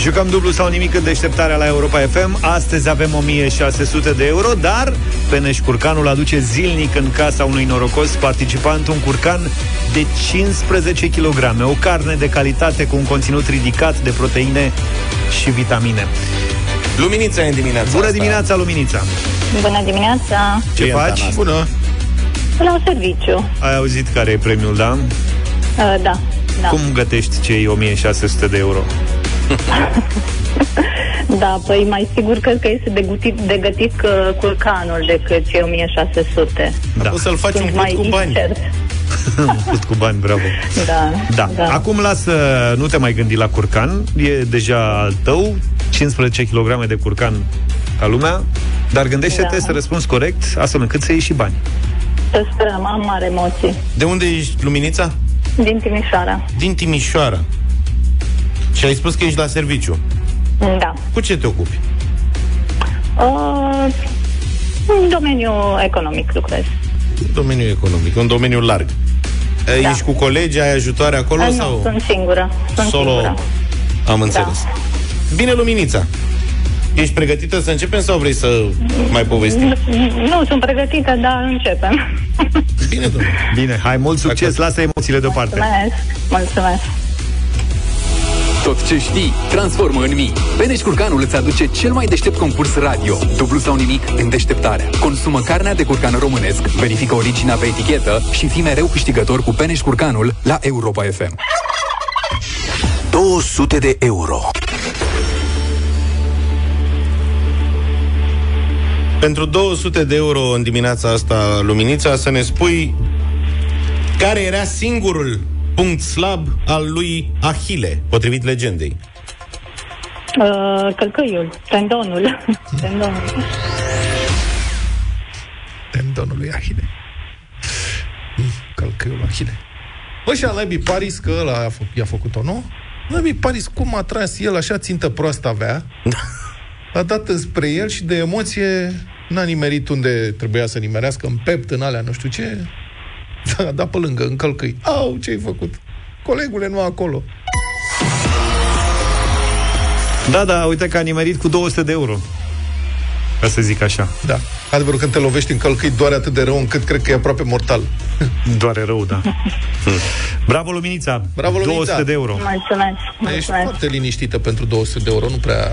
Jucăm dublu sau nimic în deșteptarea la Europa FM. Astăzi avem 1600 de euro, dar Peneș Curcanul aduce zilnic în casa unui norocos participant un curcan de 15 kg, o carne de calitate cu un conținut ridicat de proteine și vitamine. Luminița e în dimineața Bună asta. dimineața, Luminița! Bună dimineața! Ce e faci? Antana? Bună! La un serviciu. Ai auzit care e premiul, da? Uh, da, da. Cum gătești cei 1600 de euro? Da, păi mai sigur cred că este de gătit, de gătit că curcanul decât cei 1600. Da. O să-l faci Sunt un mai put cu bani. incert. Put cu bani, bravo. Da, Da. da. Acum lasă, nu te mai gândi la curcan, e deja al tău, 15 kg de curcan ca lumea, dar gândește-te Da. să răspunzi corect, astfel încât să iei și bani. Să sperăm, am mare emoții. De unde ești, Luminița? Din Timișoara. Din Timișoara. Și ai spus că ești la serviciu. Da. Cu ce te ocupi? Uh, în domeniul economic lucrez. Domeniul economic, un domeniu larg. Da. Ești cu colegi, ai ajutoare acolo Uh, sau? Nu, sunt singură. Sunt Solo? singură. Am înțeles. Bine, Luminița. Ești pregătită să începem sau vrei să mai povestim? Nu, nu sunt pregătită, dar începem. Bine, domnule. Bine, hai, mult succes, lasă emoțiile deoparte. Mulțumesc. Mulțumesc. Tot ce știi, transformă în mii. Beneș Șcurcanul îți aduce cel mai deștept concurs radio. Dublu sau nimic în deșteptarea. Consumă carnea de curcan românesc, verifică originea pe etichetă și fii mereu câștigător cu Beneș Curcanul la Europa FM. 200 de euro. Pentru 200 de euro în dimineața asta, Luminița, să ne spui care era singurul punct slab al lui Ahile, potrivit legendei. Uh, călcăiul, tendonul. tendonul. Tendonul lui Ahile. Călcăiul Ahile. Bă, și al naibii Paris, că ăla a fă- i-a făcut-o, nu? Nu mi Paris, cum a tras el așa țintă proastă avea, a dat spre el și de emoție n-a nimerit unde trebuia să nimerească, în pept, în alea, nu știu ce, a dat pe lângă, în călcâi. Au, ce-ai făcut? Colegule, nu acolo. Da, da, uite că a nimerit cu 200 de euro. Ca să zic așa. Da. Adevărul, când te lovești în călcâi, doare atât de rău încât cred că e aproape mortal. Doare rău, da. Bravo, Luminița! Bravo, Luminița! 200 de euro. Mulțumesc, Ești mulțumesc. foarte liniștită pentru 200 de euro, nu prea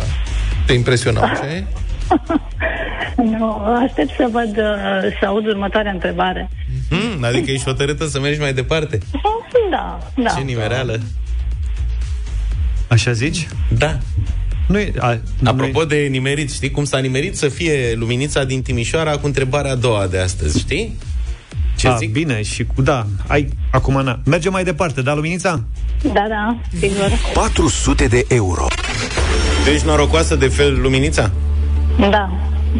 te impresionam, ce? Nu, aștept să văd, uh, să aud următoarea întrebare. Hmm, adică ești hotărâtă să mergi mai departe. Da, da. Ce nimereală. Așa zici? Da. Nu e, a, Apropo de nimerit, știi cum s-a nimerit să fie luminița din Timișoara cu întrebarea a doua de astăzi, știi? Ce a, zic? Bine, și cu, da, ai, acum, na. Mergem mai departe, da, Luminița? Da, da, sigur. 400 de euro. Tu ești norocoasă de fel luminița? Da,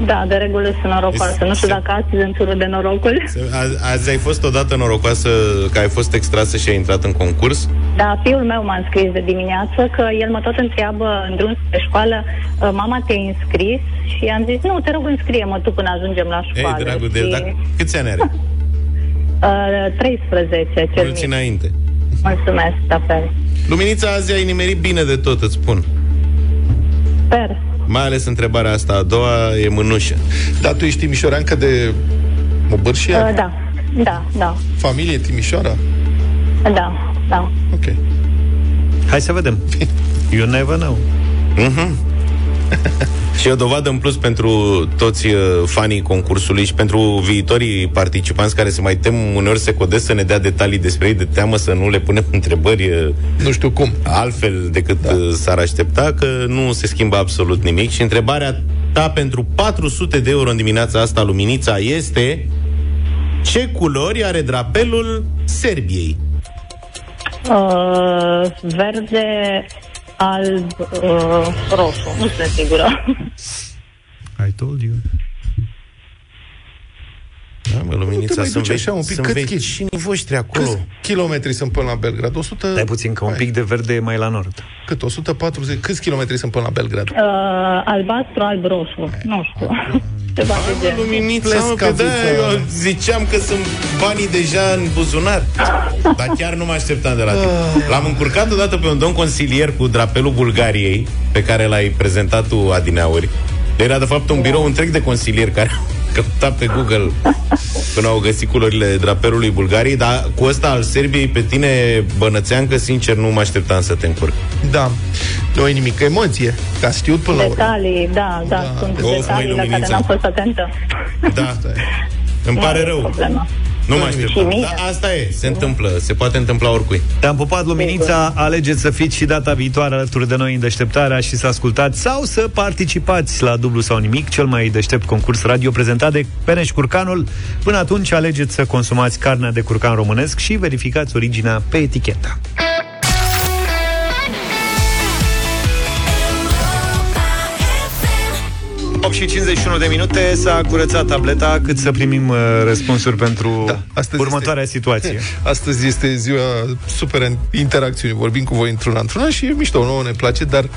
da, de regulă sunt norocoasă. Nu știu dacă astăzi în turul de norocul. Azi, azi ai fost odată norocoasă că ai fost extrasă și ai intrat în concurs? Da, fiul meu m-a înscris de dimineață că el mă tot întreabă în drum spre școală "Uh, mama te-ai înscris? Și am zis, nu, te rog înscrie-mă tu până ajungem la Ei, școală. dragul de el, și, dar câți ani are? uh, 13, cel Mulți mic. înainte. Mulțumesc, la fel. Luminița, azi ai nimerit bine de tot, îți spun. Sper. Mai ales întrebarea asta a doua e mânușă. Dar tu ești timișoreancă de Mobârșia? Uh, da, da, da, Familie Timișoara? da, da. Ok. Hai să vedem. You never know. Mhm. și o dovadă în plus pentru toți uh, fanii concursului și pentru viitorii participanți care se mai tem uneori se codesc să ne dea detalii despre ei de teamă să nu le punem întrebări uh, nu știu cum altfel decât da. s-ar aștepta că nu se schimbă absolut nimic și întrebarea ta pentru 400 de euro în dimineața asta luminița este ce culori are drapelul Serbiei? Uh, verde, alb, uh, roșu. Nu sunt sigură. I told you. Da, mă, luminița, te mai sunt, duci așa un pic, sunt câți vecinii voștri acolo. Câți kilometri sunt până la Belgrad? 100... Dai puțin, că un pic de verde e mai la nord. Cât? 140? Câți kilometri sunt până la Belgrad? Uh, albastru, alb, roșu. Nu știu. Ceva de genul. Luminița, mă, că da, eu ziceam că sunt banii deja în buzunar. Dar chiar nu mă așteptam de la tine. L-am încurcat odată pe un domn consilier cu drapelul Bulgariei, pe care l-ai prezentat tu adineauri. Era de fapt un birou întreg de consilieri care au căutat pe Google până au găsit culorile drapelului Bulgariei, dar cu ăsta al Serbiei, pe tine, bănățeancă, sincer, nu mă așteptam să te încurc. Da. Nu e nimic. Emoție. Ca știut până la urmă. Detalii, da, da, da sunt Of, detalii măi, la care Luminița. n-am fost atentă. Da. Îmi pare Nu e rău. problemă. Nu mă Și așteptam. mie. Dar asta e, se întâmplă, se poate întâmpla oricui. Te-am pupat, Luminița, alegeți să fiți și data viitoare alături de noi în deșteptarea și să ascultați sau să participați la dublu sau nimic, cel mai deștept concurs radio prezentat de Peneș Curcanul. Până atunci alegeți să consumați carnea de curcan românesc și verificați originea pe etichetă. 8 și 51 de minute s-a curățat tableta cât să primim uh, răspunsuri pentru da, astăzi următoarea este, situație. Astăzi este ziua super interacțiuni. Vorbim cu voi într-una într-una și e mișto, nouă ne place, dar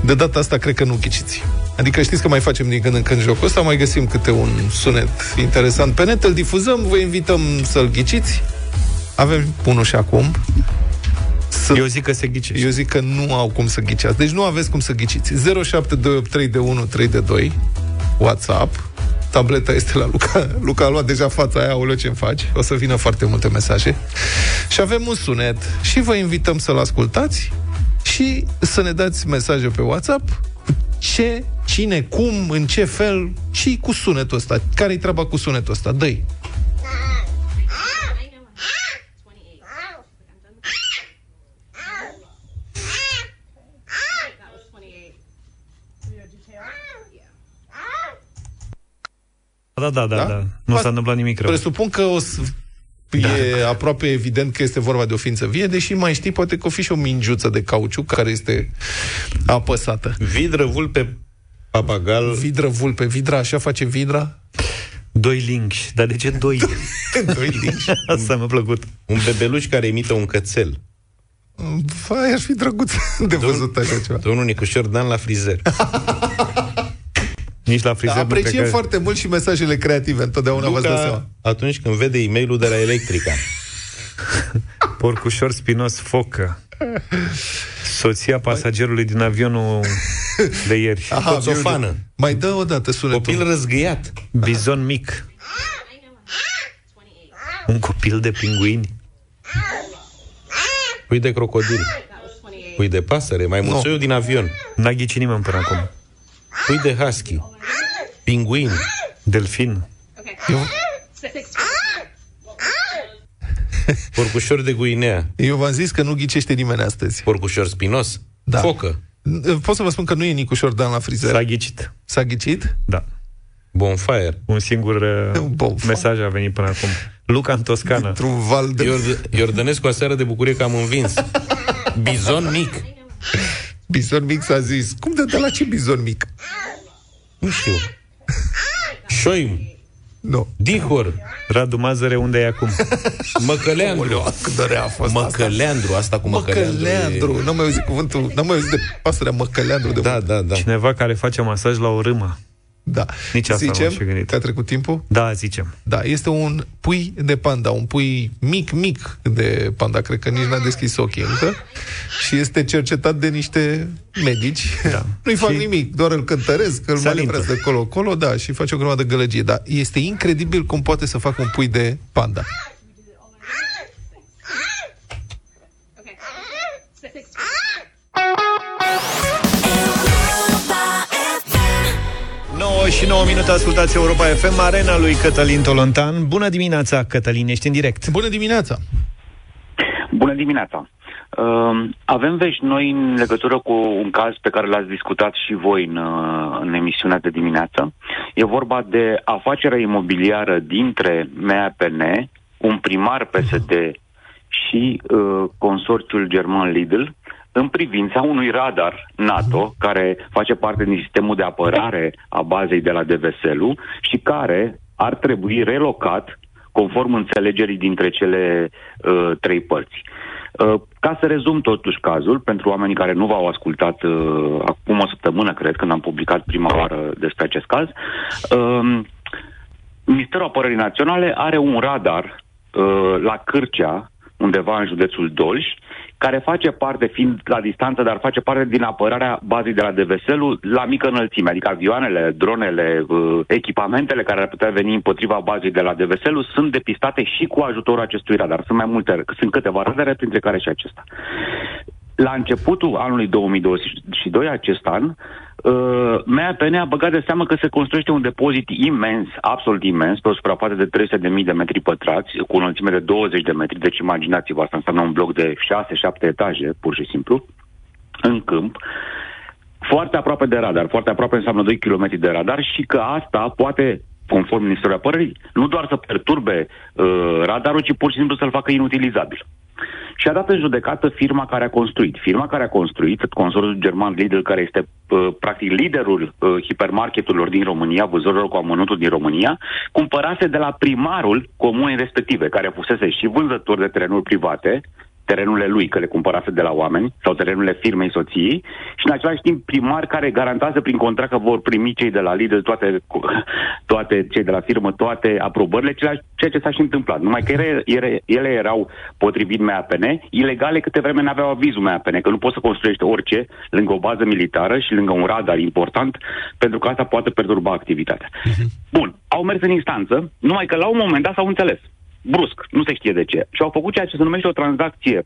de data asta cred că nu ghiciți. Adică știți că mai facem din când în când jocul ăsta, mai găsim câte un sunet interesant pe net, îl difuzăm, vă invităm să-l ghiciți. Avem unul și acum. Să... Eu zic că se ghicește. Eu zic că nu au cum să ghiceați. Deci nu aveți cum să ghiciți. 0728 de 1 3 de 2 WhatsApp Tableta este la Luca. Luca a luat deja fața aia, o ce-mi faci? O să vină foarte multe mesaje. Și avem un sunet și vă invităm să-l ascultați și să ne dați mesaje pe WhatsApp ce, cine, cum, în ce fel și cu sunetul ăsta. Care-i treaba cu sunetul ăsta? Dă-i. Da, da, da, da. da. Nu s-a întâmplat nimic rău. Presupun că o să e aproape evident că este vorba de o ființă vie, deși mai știi, poate că o fi și o mingiuță de cauciuc care este apăsată. Vidră, vulpe, papagal. Vidră, vulpe, vidra, așa face vidra? Doi links. Dar de ce doi? doi links? Asta mi-a plăcut. Un bebeluș care imită un cățel. Vai, aș fi drăguț de văzut așa ceva. Domnul Nicușor Dan la frizer. Nici la frizer Da, nu cred apreciem că... foarte mult și mesajele creative, întotdeauna v-ați dat seama. Luca, atunci când vede e mail de la Electrica. Porcușor spinos focă. Soția pasagerului din avionul de ieri. Aha, Coțofană. Vioriu, Mai dă o dată sunetul. Copil răzgâiat. Bizon mic. Un copil de pinguini. Pui de crocodil. Pui de pasăre. Mai mulțoiul din avion. N-a ghicit nimeni până acum. Pui de husky. Pinguini. Delfin. Eu, Porcușor de Guinea. eu v-am zis că nu ghicește nimeni astăzi. Porcușor spinos. Da. Focă. Pot să vă spun că nu e Nicușor Dan la frizer. S-a ghicit. S-a ghicit? Da. Bonfire. Un singur uh, Bonfire. mesaj a venit până acum. Luca în Toscana. Într-un val de... Iord- Iordănescu aseară de bucurie că am învins. Bizon mic. Bizon mic s-a zis. Cum de, de la ce bizon mic? Nu știu. Șoim. Nu. Dihor. Radu Mazăre, unde e acum? Măcăleandru. Cât de rea a fost asta. Măcăleandru. Asta cu măcăleandru. Măcăleandru. N-am mai auzit cuvântul, n-am mai auzit de pasărea măcăleandru de Da, mult. da, da. Cineva care face masaj la o râmă. Da. Nici asta Zicem n-am și gândit. că a trecut timpul? Da, zicem. Da, este un pui de panda, un pui mic, mic de panda, cred că nici n-a deschis ochii încă, și este cercetat de niște medici. Da. Nu-i fac Și nimic, doar îl cântăresc, îl se alintă. manevrează de colo-colo, da, și face o grămadă de gălăgie. Dar este incredibil cum poate să facă un pui de panda. 9 și 9 minute ascultați Europa FM, arena lui Cătălin Tolontan. Bună dimineața, Cătălin, ești în direct. Bună dimineața! Bună dimineața! Uh, avem vești noi în legătură cu un caz pe care l-ați discutat și voi în, uh, în emisiunea de dimineață. E vorba de afacerea imobiliară dintre MAPN, un primar PSD și uh, consorțiul german Lidl în privința unui radar NATO care face parte din sistemul de apărare a bazei de la Deveselu și care ar trebui relocat conform înțelegerii dintre cele uh, trei părți. Uh, ca să rezum totuși cazul, pentru oamenii care nu v-au ascultat uh, acum o săptămână, cred, când am publicat prima oară despre acest caz, uh, Ministerul Apărării Naționale are un radar uh, la Cârcea, undeva în județul Dolj, care face parte, fiind la distanță, dar face parte din apărarea bazei de la Deveselu la mică înălțime, adică avioanele, dronele, uh, echipamentele care ar putea veni împotriva bazei de la Deveselu sunt depistate și cu ajutorul acestui radar. Sunt mai multe, sunt câteva radare, printre care și acesta. La începutul anului 2022, acest an, uh, MAPN a băgat de seamă că se construiește un depozit imens, absolut imens, pe o suprafață de 300.000 de metri pătrați, cu o înălțime de 20 de metri, deci imaginați-vă, asta înseamnă un bloc de 6-7 etaje, pur și simplu, în câmp, foarte aproape de radar, foarte aproape înseamnă 2 km de radar și că asta poate conform Ministerului Apărării, nu doar să perturbe uh, radarul, ci pur și simplu să-l facă inutilizabil. Și a dat în judecată firma care a construit. Firma care a construit, consorțiul german Lidl, care este uh, practic liderul uh, hipermarketurilor din România, vânzărilor cu amănuntul din România, cumpărase de la primarul comunei respective, care fusese și vânzător de terenuri private, terenurile lui, că le cumpărase de la oameni, sau terenurile firmei soției, și în același timp primar care garantează prin contract că vor primi cei de la Lidl toate, toate cei de la firmă, toate aprobările, ceea ceea ce s-a și întâmplat. Numai că ele, ele, ele erau potrivit MAPN, ilegale câte vreme n-aveau avizul MAPN, că nu poți să construiești orice lângă o bază militară și lângă un radar important, pentru că asta poate perturba activitatea. Bun, au mers în instanță, numai că la un moment dat s-au înțeles brusc, nu se știe de ce. Și au făcut ceea ce se numește o tranzacție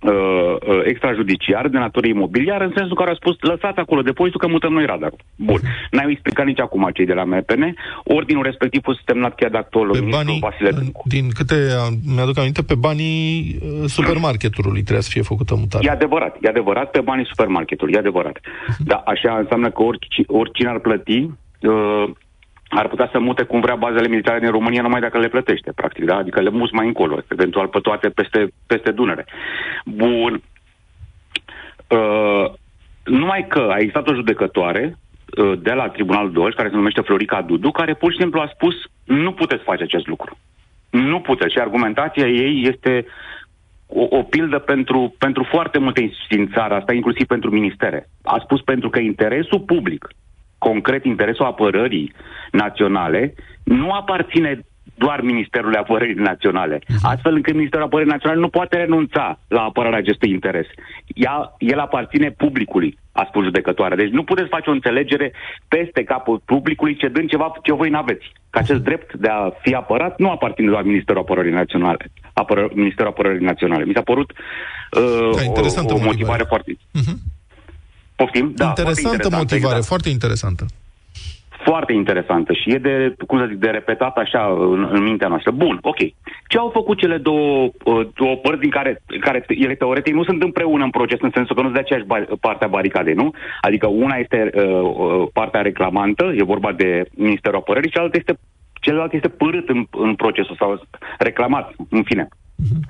uh, uh, extrajudiciară de natură imobiliară, în sensul în care au spus, lăsați acolo depozitul că mutăm noi radarul. Bun. N-ai explicat nici acum cei de la MPN. Ordinul respectiv a fost semnat chiar de actualul Pe ministru banii, Vasile Dâncu. din câte am- mi-aduc aminte, pe banii uh, supermarketului trebuia să fie făcută mutarea. E adevărat, e adevărat pe banii supermarketului, e adevărat. Dar așa înseamnă că orici, oricine ar plăti, uh, ar putea să mute cum vrea bazele militare din România numai dacă le plătește, practic, da? Adică le mus mai încolo, eventual pe toate peste, peste Dunăre. Bun. Uh, numai că a existat o judecătoare uh, de la Tribunalul Dolj, care se numește Florica Dudu, care pur și simplu a spus nu puteți face acest lucru. Nu puteți. Și argumentația ei este o, o pildă pentru, pentru foarte multe instituții în țara asta, inclusiv pentru ministere. A spus pentru că interesul public, concret interesul apărării naționale, nu aparține doar Ministerului Apărării Naționale. Astfel încât Ministerul Apărării Naționale nu poate renunța la apărarea acestui interes. Ea, el aparține publicului, a spus judecătoarea. Deci nu puteți face o înțelegere peste capul publicului cedând ceva ce voi n-aveți. Că acest drept de a fi apărat nu aparține doar Ministerul Apărării Naționale. Apără, Ministerul Apărării Naționale. Mi s-a părut uh, Da, interesantă o, o motivare. motivare foarte... Poftim? Da, foarte interesantă interesantă, motivare, exact. foarte interesantă. foarte interesantă și e de, cum să zic, de repetat așa în, în mintea noastră. Bun, ok. Ce au făcut cele două, uh, două părți din care, care ele teoretic nu sunt împreună în proces, în sensul că nu sunt de aceeași ba- parte a baricadei, nu? Adică una este uh, uh, partea reclamantă, e vorba de Ministerul Apărării, și cealaltă este, celălalt este părât în, în procesul sau reclamat, în fine.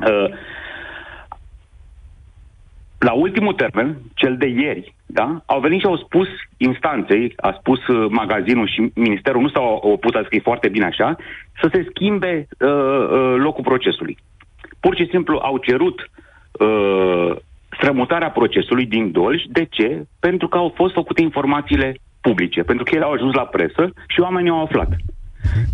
Uh, la ultimul termen, cel de ieri, da, au venit și au spus instanței, a spus uh, magazinul și ministerul, nu s-au opus, a scris foarte bine așa, să se schimbe uh, uh, locul procesului. Pur și simplu au cerut uh, strămutarea procesului din Dolj. De ce? Pentru că au fost făcute informațiile publice, pentru că ele au ajuns la presă și oamenii au aflat.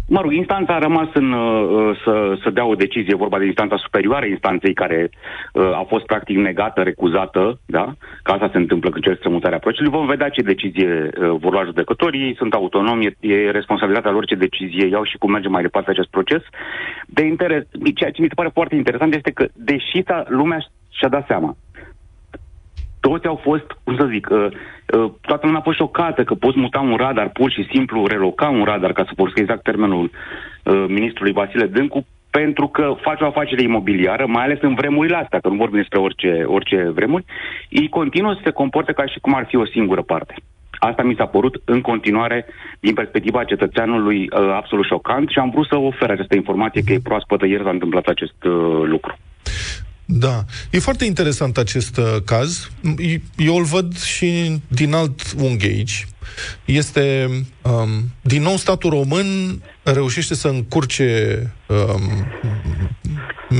Mă rog, instanța a rămas în, uh, să, să dea o decizie, vorba de instanța superioară a instanței care uh, a fost practic negată, recuzată, da? Că asta se întâmplă când cer strămutarea procesului. Vom vedea ce decizie uh, vor lua judecătorii, ei sunt autonomi, e, e responsabilitatea lor ce decizie iau și cum merge mai departe acest proces. De interes, ceea ce mi se pare foarte interesant este că, deși ta, lumea și-a dat seama, toți au fost, cum să zic, uh, uh, toată lumea a fost șocată că poți muta un radar, pur și simplu reloca un radar, ca să folosesc exact termenul uh, ministrului Vasile Dâncu, pentru că faci o afacere imobiliară, mai ales în vremurile astea, că nu vorbim despre orice, orice vremuri, ei continuă să se comporte ca și cum ar fi o singură parte. Asta mi s-a părut în continuare, din perspectiva cetățeanului, uh, absolut șocant și am vrut să ofer această informație că e proaspătă, ieri s-a întâmplat acest uh, lucru. Da. E foarte interesant acest uh, caz. I- Eu îl văd și din alt unghi aici. Este, um, din nou, statul român reușește să încurce um,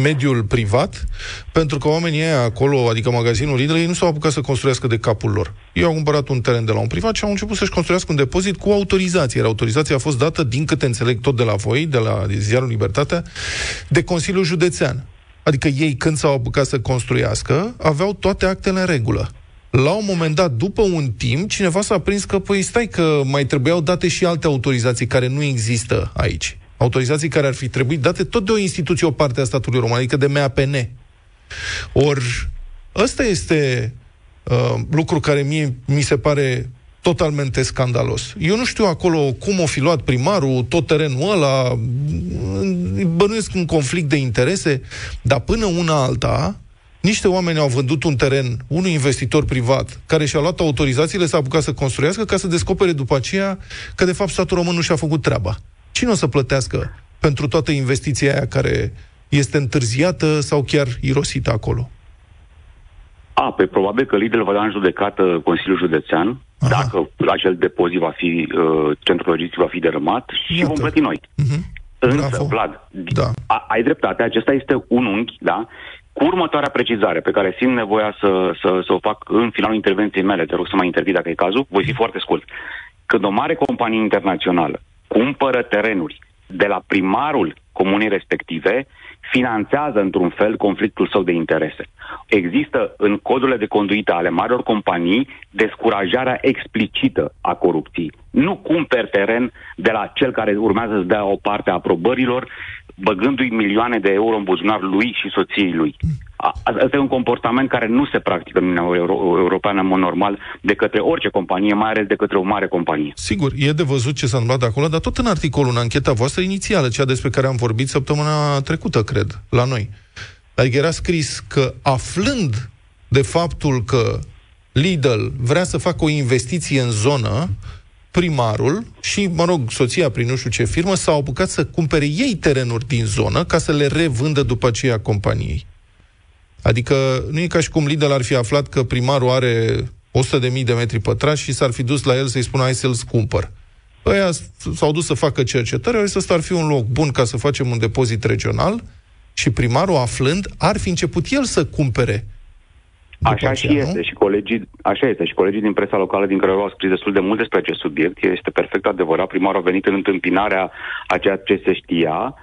mediul privat, pentru că oamenii ăia acolo, adică magazinul Lidl, ei nu s-au apucat să construiască de capul lor. Ei au cumpărat un teren de la un privat și au început să-și construiască un depozit cu autorizație. Iar autorizația a fost dată, din câte înțeleg, tot de la voi, de la Ziarul Libertatea, de Consiliul Județean. Adică ei, când s-au apucat să construiască, aveau toate actele în regulă. La un moment dat, după un timp, cineva s-a prins că, păi stai că mai trebuiau date și alte autorizații care nu există aici. Autorizații care ar fi trebuit date tot de o instituție, o parte a statului român, adică de MAPN. Ori ăsta este uh, lucru care mie mi se pare totalmente scandalos. Eu nu știu acolo cum o fi luat primarul, tot terenul ăla, bănuiesc un conflict de interese, dar până una alta, niște oameni au vândut un teren unui investitor privat care și-a luat autorizațiile, s-a apucat să construiască ca să descopere după aceea că de fapt statul român nu și-a făcut treaba. Cine o să plătească pentru toată investiția aia care este întârziată sau chiar irosită acolo? A, pe probabil că Lidl va da în judecată Consiliul Județean, Aha. dacă acel depozit va fi, uh, centrul logistic va fi derămat și Iată. vom plăti noi. Însă, Bravo. Vlad, da. a, ai dreptate, acesta este un unghi, da? Cu următoarea precizare pe care simt nevoia să, să, să o fac în finalul intervenției mele, te rog să mă intervii dacă e cazul, voi fi foarte scurt. Când o mare companie internațională cumpără terenuri de la primarul comunei respective, finanțează într-un fel conflictul său de interese. Există în codurile de conduită ale marilor companii descurajarea explicită a corupției. Nu cumperi teren de la cel care urmează să dea o parte a aprobărilor, băgându-i milioane de euro în buzunar lui și soției lui. A- Asta e un comportament care nu se practică în Uniunea Euro- Europeană în mod normal de către orice companie, mai ales de către o mare companie. Sigur, e de văzut ce s-a întâmplat acolo, dar tot în articolul, în ancheta voastră inițială, cea despre care am vorbit săptămâna trecută, cred, la noi. Adică era scris că aflând de faptul că Lidl vrea să facă o investiție în zonă, primarul și, mă rog, soția prin nu știu ce firmă s-au apucat să cumpere ei terenuri din zonă ca să le revândă după aceea companiei. Adică nu e ca și cum Lidl ar fi aflat că primarul are 100.000 de metri pătrați și s-ar fi dus la el să-i spună hai să-l cumpăr. Ăia s- s-au dus să facă cercetări, au zis ăsta ar fi un loc bun ca să facem un depozit regional și primarul aflând ar fi început el să cumpere după Așa aceea, și nu? este și colegii, așa este și colegii din presa locală din Craiova au scris destul de mult despre acest subiect. Este perfect adevărat. Primarul a venit în întâmpinarea a ceea ce se știa,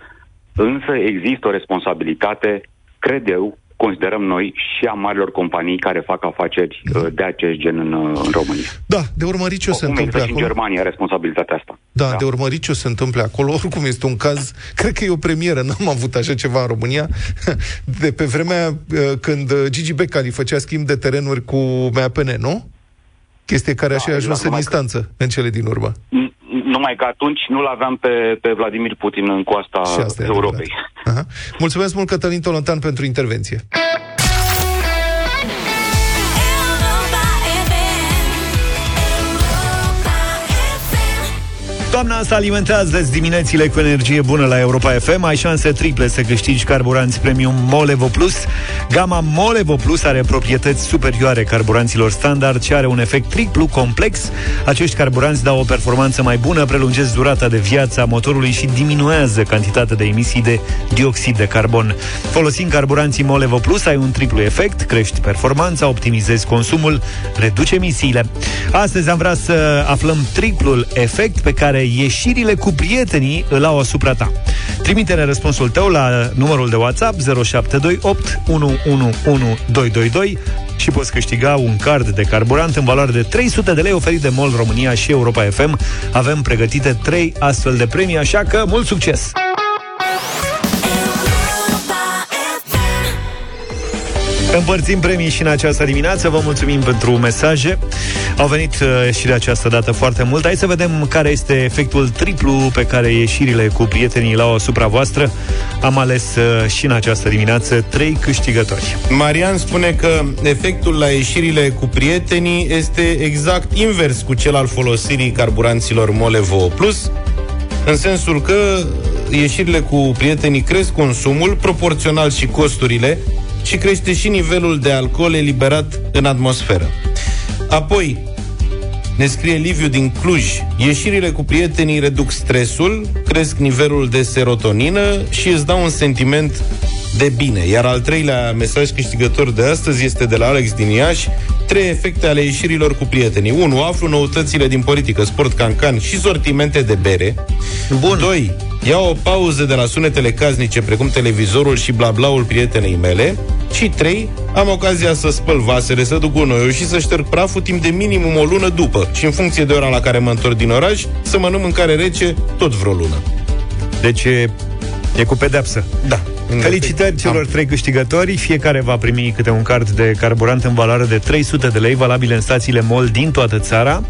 însă există o responsabilitate, cred eu, considerăm noi, și a marilor companii care fac afaceri uh, de acest gen în, uh, în România. Da, de urmărit ce o se Cum întâmplă există și în acolo. Germania responsabilitatea asta. Da, de urmărit ce o se întâmple acolo. Oricum este un caz, cred că e o premieră, n-am avut așa ceva în România. De pe vremea uh, când uh, Gigi Becali făcea schimb de terenuri cu MAPN, nu? Chestie care așa a exact, ajuns în numai că- instanță în cele din urmă. N- Numai că atunci nu-l aveam pe, pe Vladimir Putin în coasta Și asta e Europei. Aha. Mulțumesc mult, Cătălin Tolontan, pentru intervenție. Toamna asta alimentează diminețile cu energie bună la Europa FM. Ai șanse triple să câștigi carburanți premium Molevo Plus. Gama Molevo Plus are proprietăți superioare carburanților standard și are un efect triplu complex. Acești carburanți dau o performanță mai bună, prelungesc durata de viață a motorului și diminuează cantitatea de emisii de dioxid de carbon. Folosind carburanții Molevo Plus, ai un triplu efect, crești performanța, optimizezi consumul, reduci emisiile. Astăzi am vrea să aflăm triplul efect pe care ieșirile cu prietenii îl au asupra ta. Trimite-ne răspunsul tău la numărul de WhatsApp 0728 111222 și poți câștiga un card de carburant în valoare de 300 de lei oferit de MOL România și Europa FM. Avem pregătite 3 astfel de premii, așa că mult succes! Împărțim premii și în această dimineață. Vă mulțumim pentru mesaje. Au venit uh, și de această dată foarte mult. Hai să vedem care este efectul triplu Pe care ieșirile cu prietenii l-au asupra voastră. Am ales uh, și în această dimineață Trei câștigători. Marian spune că efectul la ieșirile cu prietenii este exact invers cu cel al folosirii carburanților Molevo Plus, în sensul că ieșirile cu prietenii cresc consumul proporțional și costurile și crește și nivelul de alcool eliberat în atmosferă. Apoi, ne scrie Liviu din Cluj, ieșirile cu prietenii reduc stresul, cresc nivelul de serotonină și îți dau un sentiment de bine. Iar al treilea mesaj câștigător de astăzi este de la Alex din Iași. Trei efecte ale ieșirilor cu prietenii. 1. Aflu noutățile din politică, sport, cancan și sortimente de bere. Bun. 2. Iau o pauză de la sunetele casnice, precum televizorul și blablaul prietenei mele. Și 3. Am ocazia să spăl vasele, să duc gunoiul și să șterg praful timp de minimum o lună după. Și în funcție de ora la care mă întorc din oraș, să mănânc mâncare rece tot vreo lună. Deci e, e cu pedepsă Da. Felicitări celor trei câștigători. Fiecare va primi câte un card de carburant în valoare de 300 de lei, valabile în stațiile MOL din toată țara.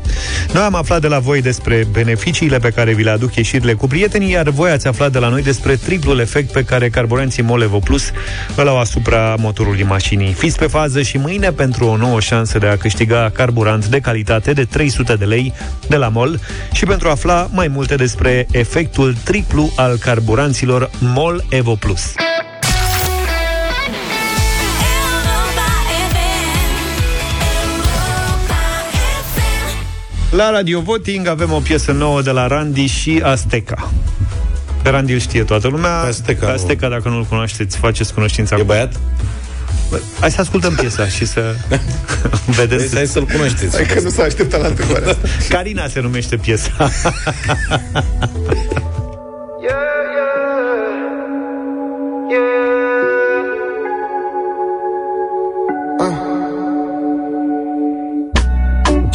Noi am aflat de la voi despre beneficiile pe care vi le aduc ieșirile cu prietenii, iar voi ați aflat de la noi despre triplul efect pe care carburanții MOL Evo Plus îl au asupra motorului mașinii. Fiți pe fază și mâine pentru o nouă șansă de a câștiga carburant de calitate de 300 de lei de la MOL și pentru a afla mai multe despre efectul triplu al carburanților MOL Evo Plus. La Radio Voting avem o piesă nouă de la Randy și Azteca. Pe Randy îl știe toată lumea. Azteca, Azteca dacă nu-l cunoașteți, faceți cunoștința E cu- băiat? Bă, Hai să ascultăm piesa și să vedeți. Hai să-l cunoașteți. Hai că nu s-a așteptat la întrebarea asta. Carina se numește piesa.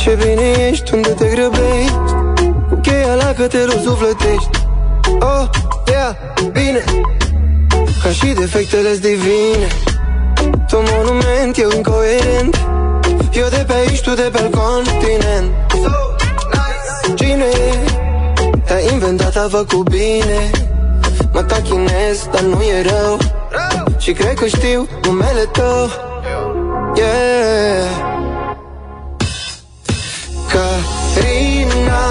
Ce bine ești unde te grăbești? Cu cheia la cătelul sufletești. Oh, yeah, bine. Ca și defectele divine Tu monument, eu incoerent. Eu de pe aici, tu de pe continent. Cine te-a inventat, a făcut bine. Mă tachinez, dar nu e rău. Și cred că știu numele tău. Yeah Carina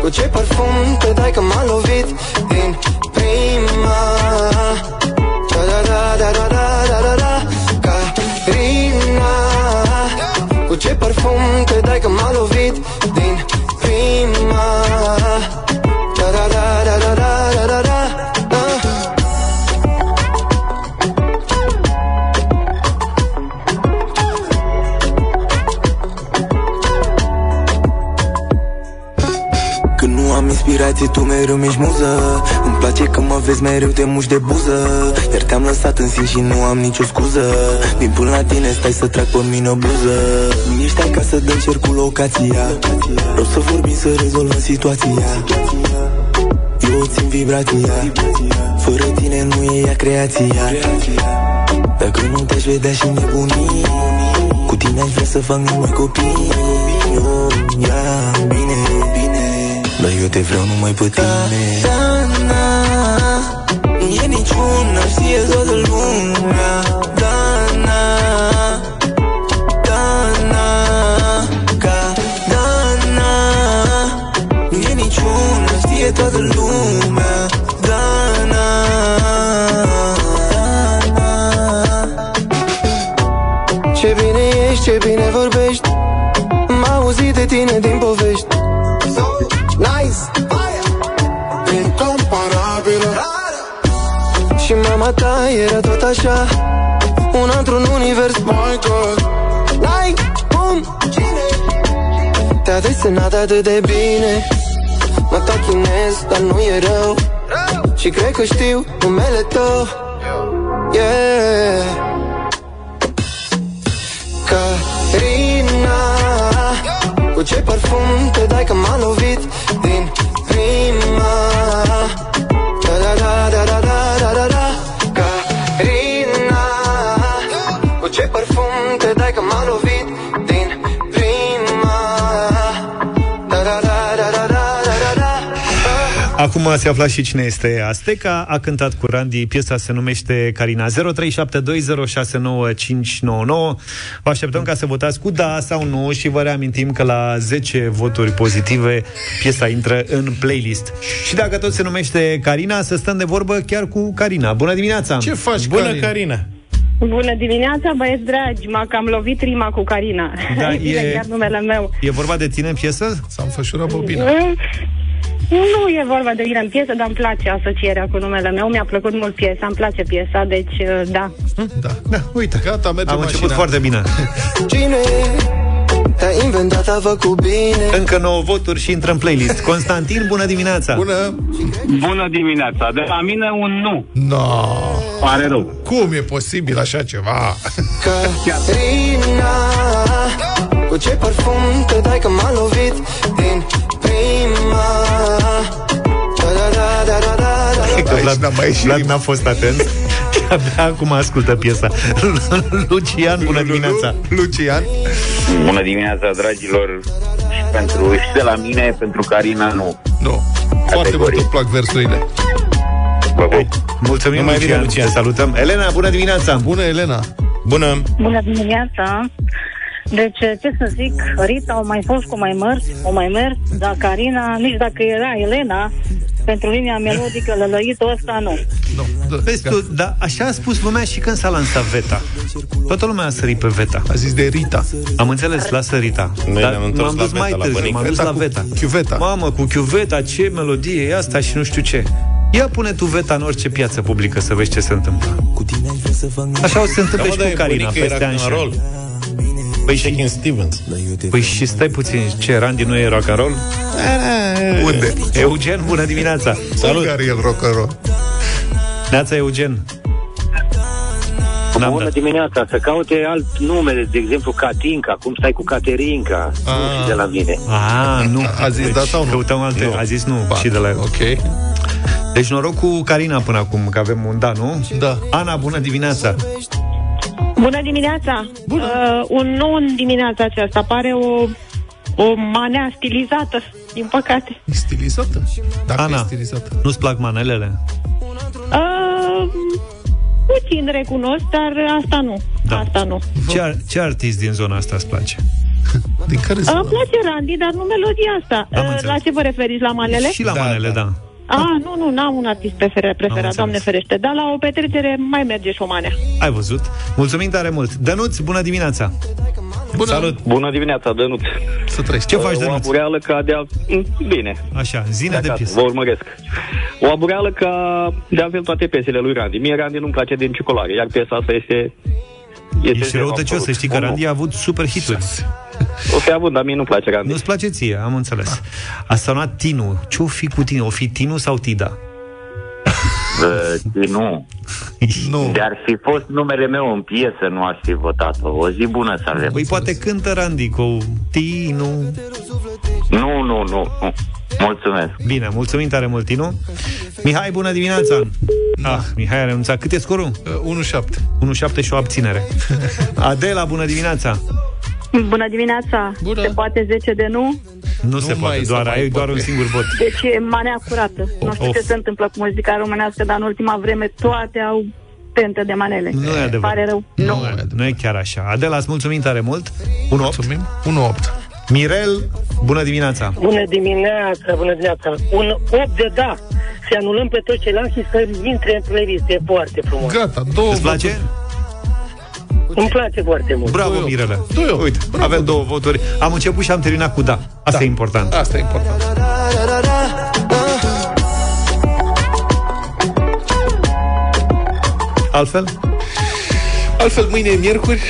Cu ce parfum te dai că m-a lovit Din prima tu mereu mi-ești muză. Îmi place că mă vezi mereu te muși de buză. Iar te-am lăsat în sin și nu am nicio scuză. Vin până la tine, stai să trag pe mine o bluză. Nu ești acasă, dă cer cu locația. Vreau să vorbim, să rezolvăm situația. Eu țin vibrația. Fără tine nu e ea creația. Dacă nu te-aș vedea și nebunii Cu tine aș vrea să fac numai copii Dar eu te vreau numai pe tine Nu e niciuna, știe toată ta era tot așa. Una într-un univers My God. Like, bum Te-a desenat atât de bine. Mă tachinez, dar nu e rău. Și cred că știu numele tău. Yeah. Carina Cu ce parfum te dai că m-a lovit Din prima Acum se afla și cine este Asteca. A cântat cu Randy. Piesa se numește Carina. 0372069599. Vă așteptăm ca să votați cu da sau nu și vă reamintim că la 10 voturi pozitive piesa intră în playlist. Și dacă tot se numește Carina, să stăm de vorbă chiar cu Carina. Bună dimineața! Ce faci, Bună, Carina? Carina! Bună dimineața, băieți dragi, m-a cam lovit rima cu Carina. Da, e bine, e- chiar numele meu. E vorba de tine în piesă? S-a înfășurat bobina. Mm, Nu e vorba de mine în piesă, dar îmi place asocierea cu numele meu. Mi-a plăcut mult piesa, îmi place piesa, deci uh, da. Da, da, uite, gata, merge Am mașina. început foarte bine. Cine te-a inventat, a făcut bine Încă 9 voturi și intră în playlist. Constantin, bună dimineața! Bună! Bună dimineața. De la mine un nu. No. Pare rău. Cum e posibil așa ceva? Carina Cu ce parfum te dai că m-a lovit Din prima Da da da da da da da Că Vlad, Vlad n-a fost atent și abia acum ascultă piesa. Lucian, bună dimineața! Lucian. Bună dimineața, dragilor! Și pentru și de la mine, pentru Carina, nu. Nu. Foarte mult îmi plac versurile. Mulțumim, Numai Lucian. bine, Lucian. Te salutăm. Elena, bună dimineața! Bună, Elena! Bună! Bună dimineața! Deci, ce să zic, Rita au mai fost cu mai mers, o mai mers, dar Carina, nici dacă era Elena, pentru linia melodică lălăitul ăsta, nu. Vezi tu, dar așa a spus lumea și când s-a lansat Veta. Toată lumea a sărit pe Veta. A zis de Rita. Am înțeles, lasă Rita. Noi Dar ne-am întors m-am la dus mai Veta, la târziu, bănic. m-am dus Veta la cu Veta. chiuveta. Mamă, cu chiuveta, ce melodie e asta și nu știu ce. Ia pune tu Veta în orice piață publică să vezi ce se întâmplă. Așa o să se întâmple Da, și mă, cu dar e Carina bunica, peste era ani Păi Shaking Stevens. Păi și stai puțin, ce, Randy nu e rock and roll? Unde? Eugen, bună dimineața! Salut! Care e el rock and roll? Neața, Eugen. N-am Bună dat. dimineața, să caute alt nume, de exemplu Catinca, cum stai cu Caterinca, nu și de la mine. Ah, nu. A zis da sau nu? Căutăm alte. Nu. A zis nu Ba, și de la Ok. Deci noroc cu Carina până acum, că avem un da, nu? Da. Ana, bună dimineața! Bună dimineața! Bună. Uh, un nu în dimineața aceasta. Pare o, o manea stilizată, din păcate. Stilizată? Dacă Ana, e stilizată. nu-ți plac manelele? Uh, puțin recunosc, dar asta nu. Da. Asta nu. Ce, ar, ce artist din zona asta îți place? Din care Îmi place Randy, dar nu melodia asta. Am Uh, înțeles. la ce vă referiți? La manele? Și la da, manele, da. da. Ah, nu, nu, n-am un artist preferat, preferat înțeles. Doamne ferește. Dar la o petrecere mai merge și o manea. Ai văzut? Mulțumim tare mult! Dănuț, bună dimineața! Bună. Salut! Bună dimineața, Dănuț. Să trăiești. Ce faci, O Dănuț? abureală ca de a... Bine, Așa, zine de acasă, piesă. vă urmăresc. O abureală ca de altfel toate piesele lui Randy. Mie Randy nu-mi place din cicolare, iar piesa asta este... este Ești răutăcios, să știi că O nu. Randy a avut super hituri. O fi avut, dar mie nu-mi place Gandhi. Nu-ți place ție, am înțeles. A sunat Tinu. Ce-o fi cu tine? O fi Tinu sau Tida? Uh, nu. nu. De-ar fi fost numele meu în piesă, nu aș fi votat-o. O zi bună să avem. Păi poate cântă Randy cu Tinu. Nu, nu, nu, nu. Mulțumesc. Bine, mulțumim tare mult, Tinu. Mihai, bună dimineața! Ah, Mihai a renunțat. Cât e scorul? Uh, 1-7. 1-7 și o abținere. Adela, bună dimineața! Bună dimineața! Bună. Se poate 10 de nu? Nu, se poate, doar ai doar un singur vot. Deci e manea curată. nu știu of. ce se întâmplă cu muzica românească, dar în ultima vreme toate au tentă de manele. Nu e adevărat. Pare rău. Nu, nu, e, nu e chiar așa. Adela, îți mulțumim tare mult. 1-8. Mulțumim. 1-8. Mirel, bună dimineața! Bună dimineața, bună dimineața. Un 8 de da. Să anulăm pe toți ceilalți și să intre în playlist. E foarte frumos. Gata, două Îți place? Îmi place foarte mult. Bravo, Mirele. Uite, avem două voturi. Am început și am terminat cu da. Asta Da. e important. Asta e important. Altfel? Altfel, mâine e miercuri.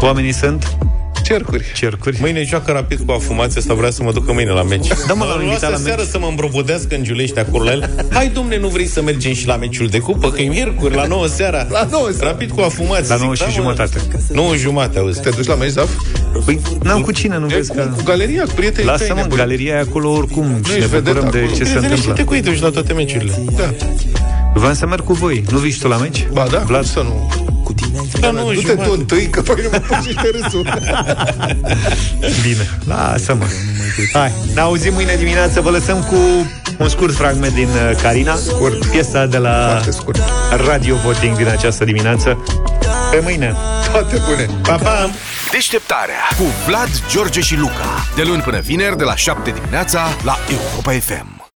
Oamenii sunt cercuri. Cercuri. Mâine joacă rapid cu afumația asta, vrea să mă ducă mâine la meci. Da, mă, l-am Mă invitat luase la meci. seară să mă îmbrobodească în Giulești acolo la el. Hai, domne, nu vrei să mergem și la meciul de cupă? Că e miercuri, la 9 seara. La 9 seara. Rapid cu afumația. La 9 și jumătate. 9 jumate, auzi. Te duci la meci, Zaf? Păi, n-am cu cine, nu vezi Cu, că... cu galeria, cu prietenii Lasă, tăi, mă, nebuni. galeria e acolo oricum și ești ne vedetă bucurăm de acolo. ce se Prietene, și întâmplă. te cu ei duci la toate meciurile. Da. Vreau să merg cu voi. Nu vii și tu la meci? Ba da, Vlad? să nu. Da, nu, Du-te jumate. tu întâi, că păi nu mă pun și te râsul. Bine, lasă-mă. Hai, ne auzim mâine dimineață. Vă lăsăm cu un scurt fragment din uh, Carina. Scurt. Piesa de la Foarte scurt. Radio Voting din această dimineață. Pe mâine. Toate bune. Pa, pa! Deșteptarea cu Vlad, George și Luca. De luni până vineri, de la 7 dimineața, la Europa FM.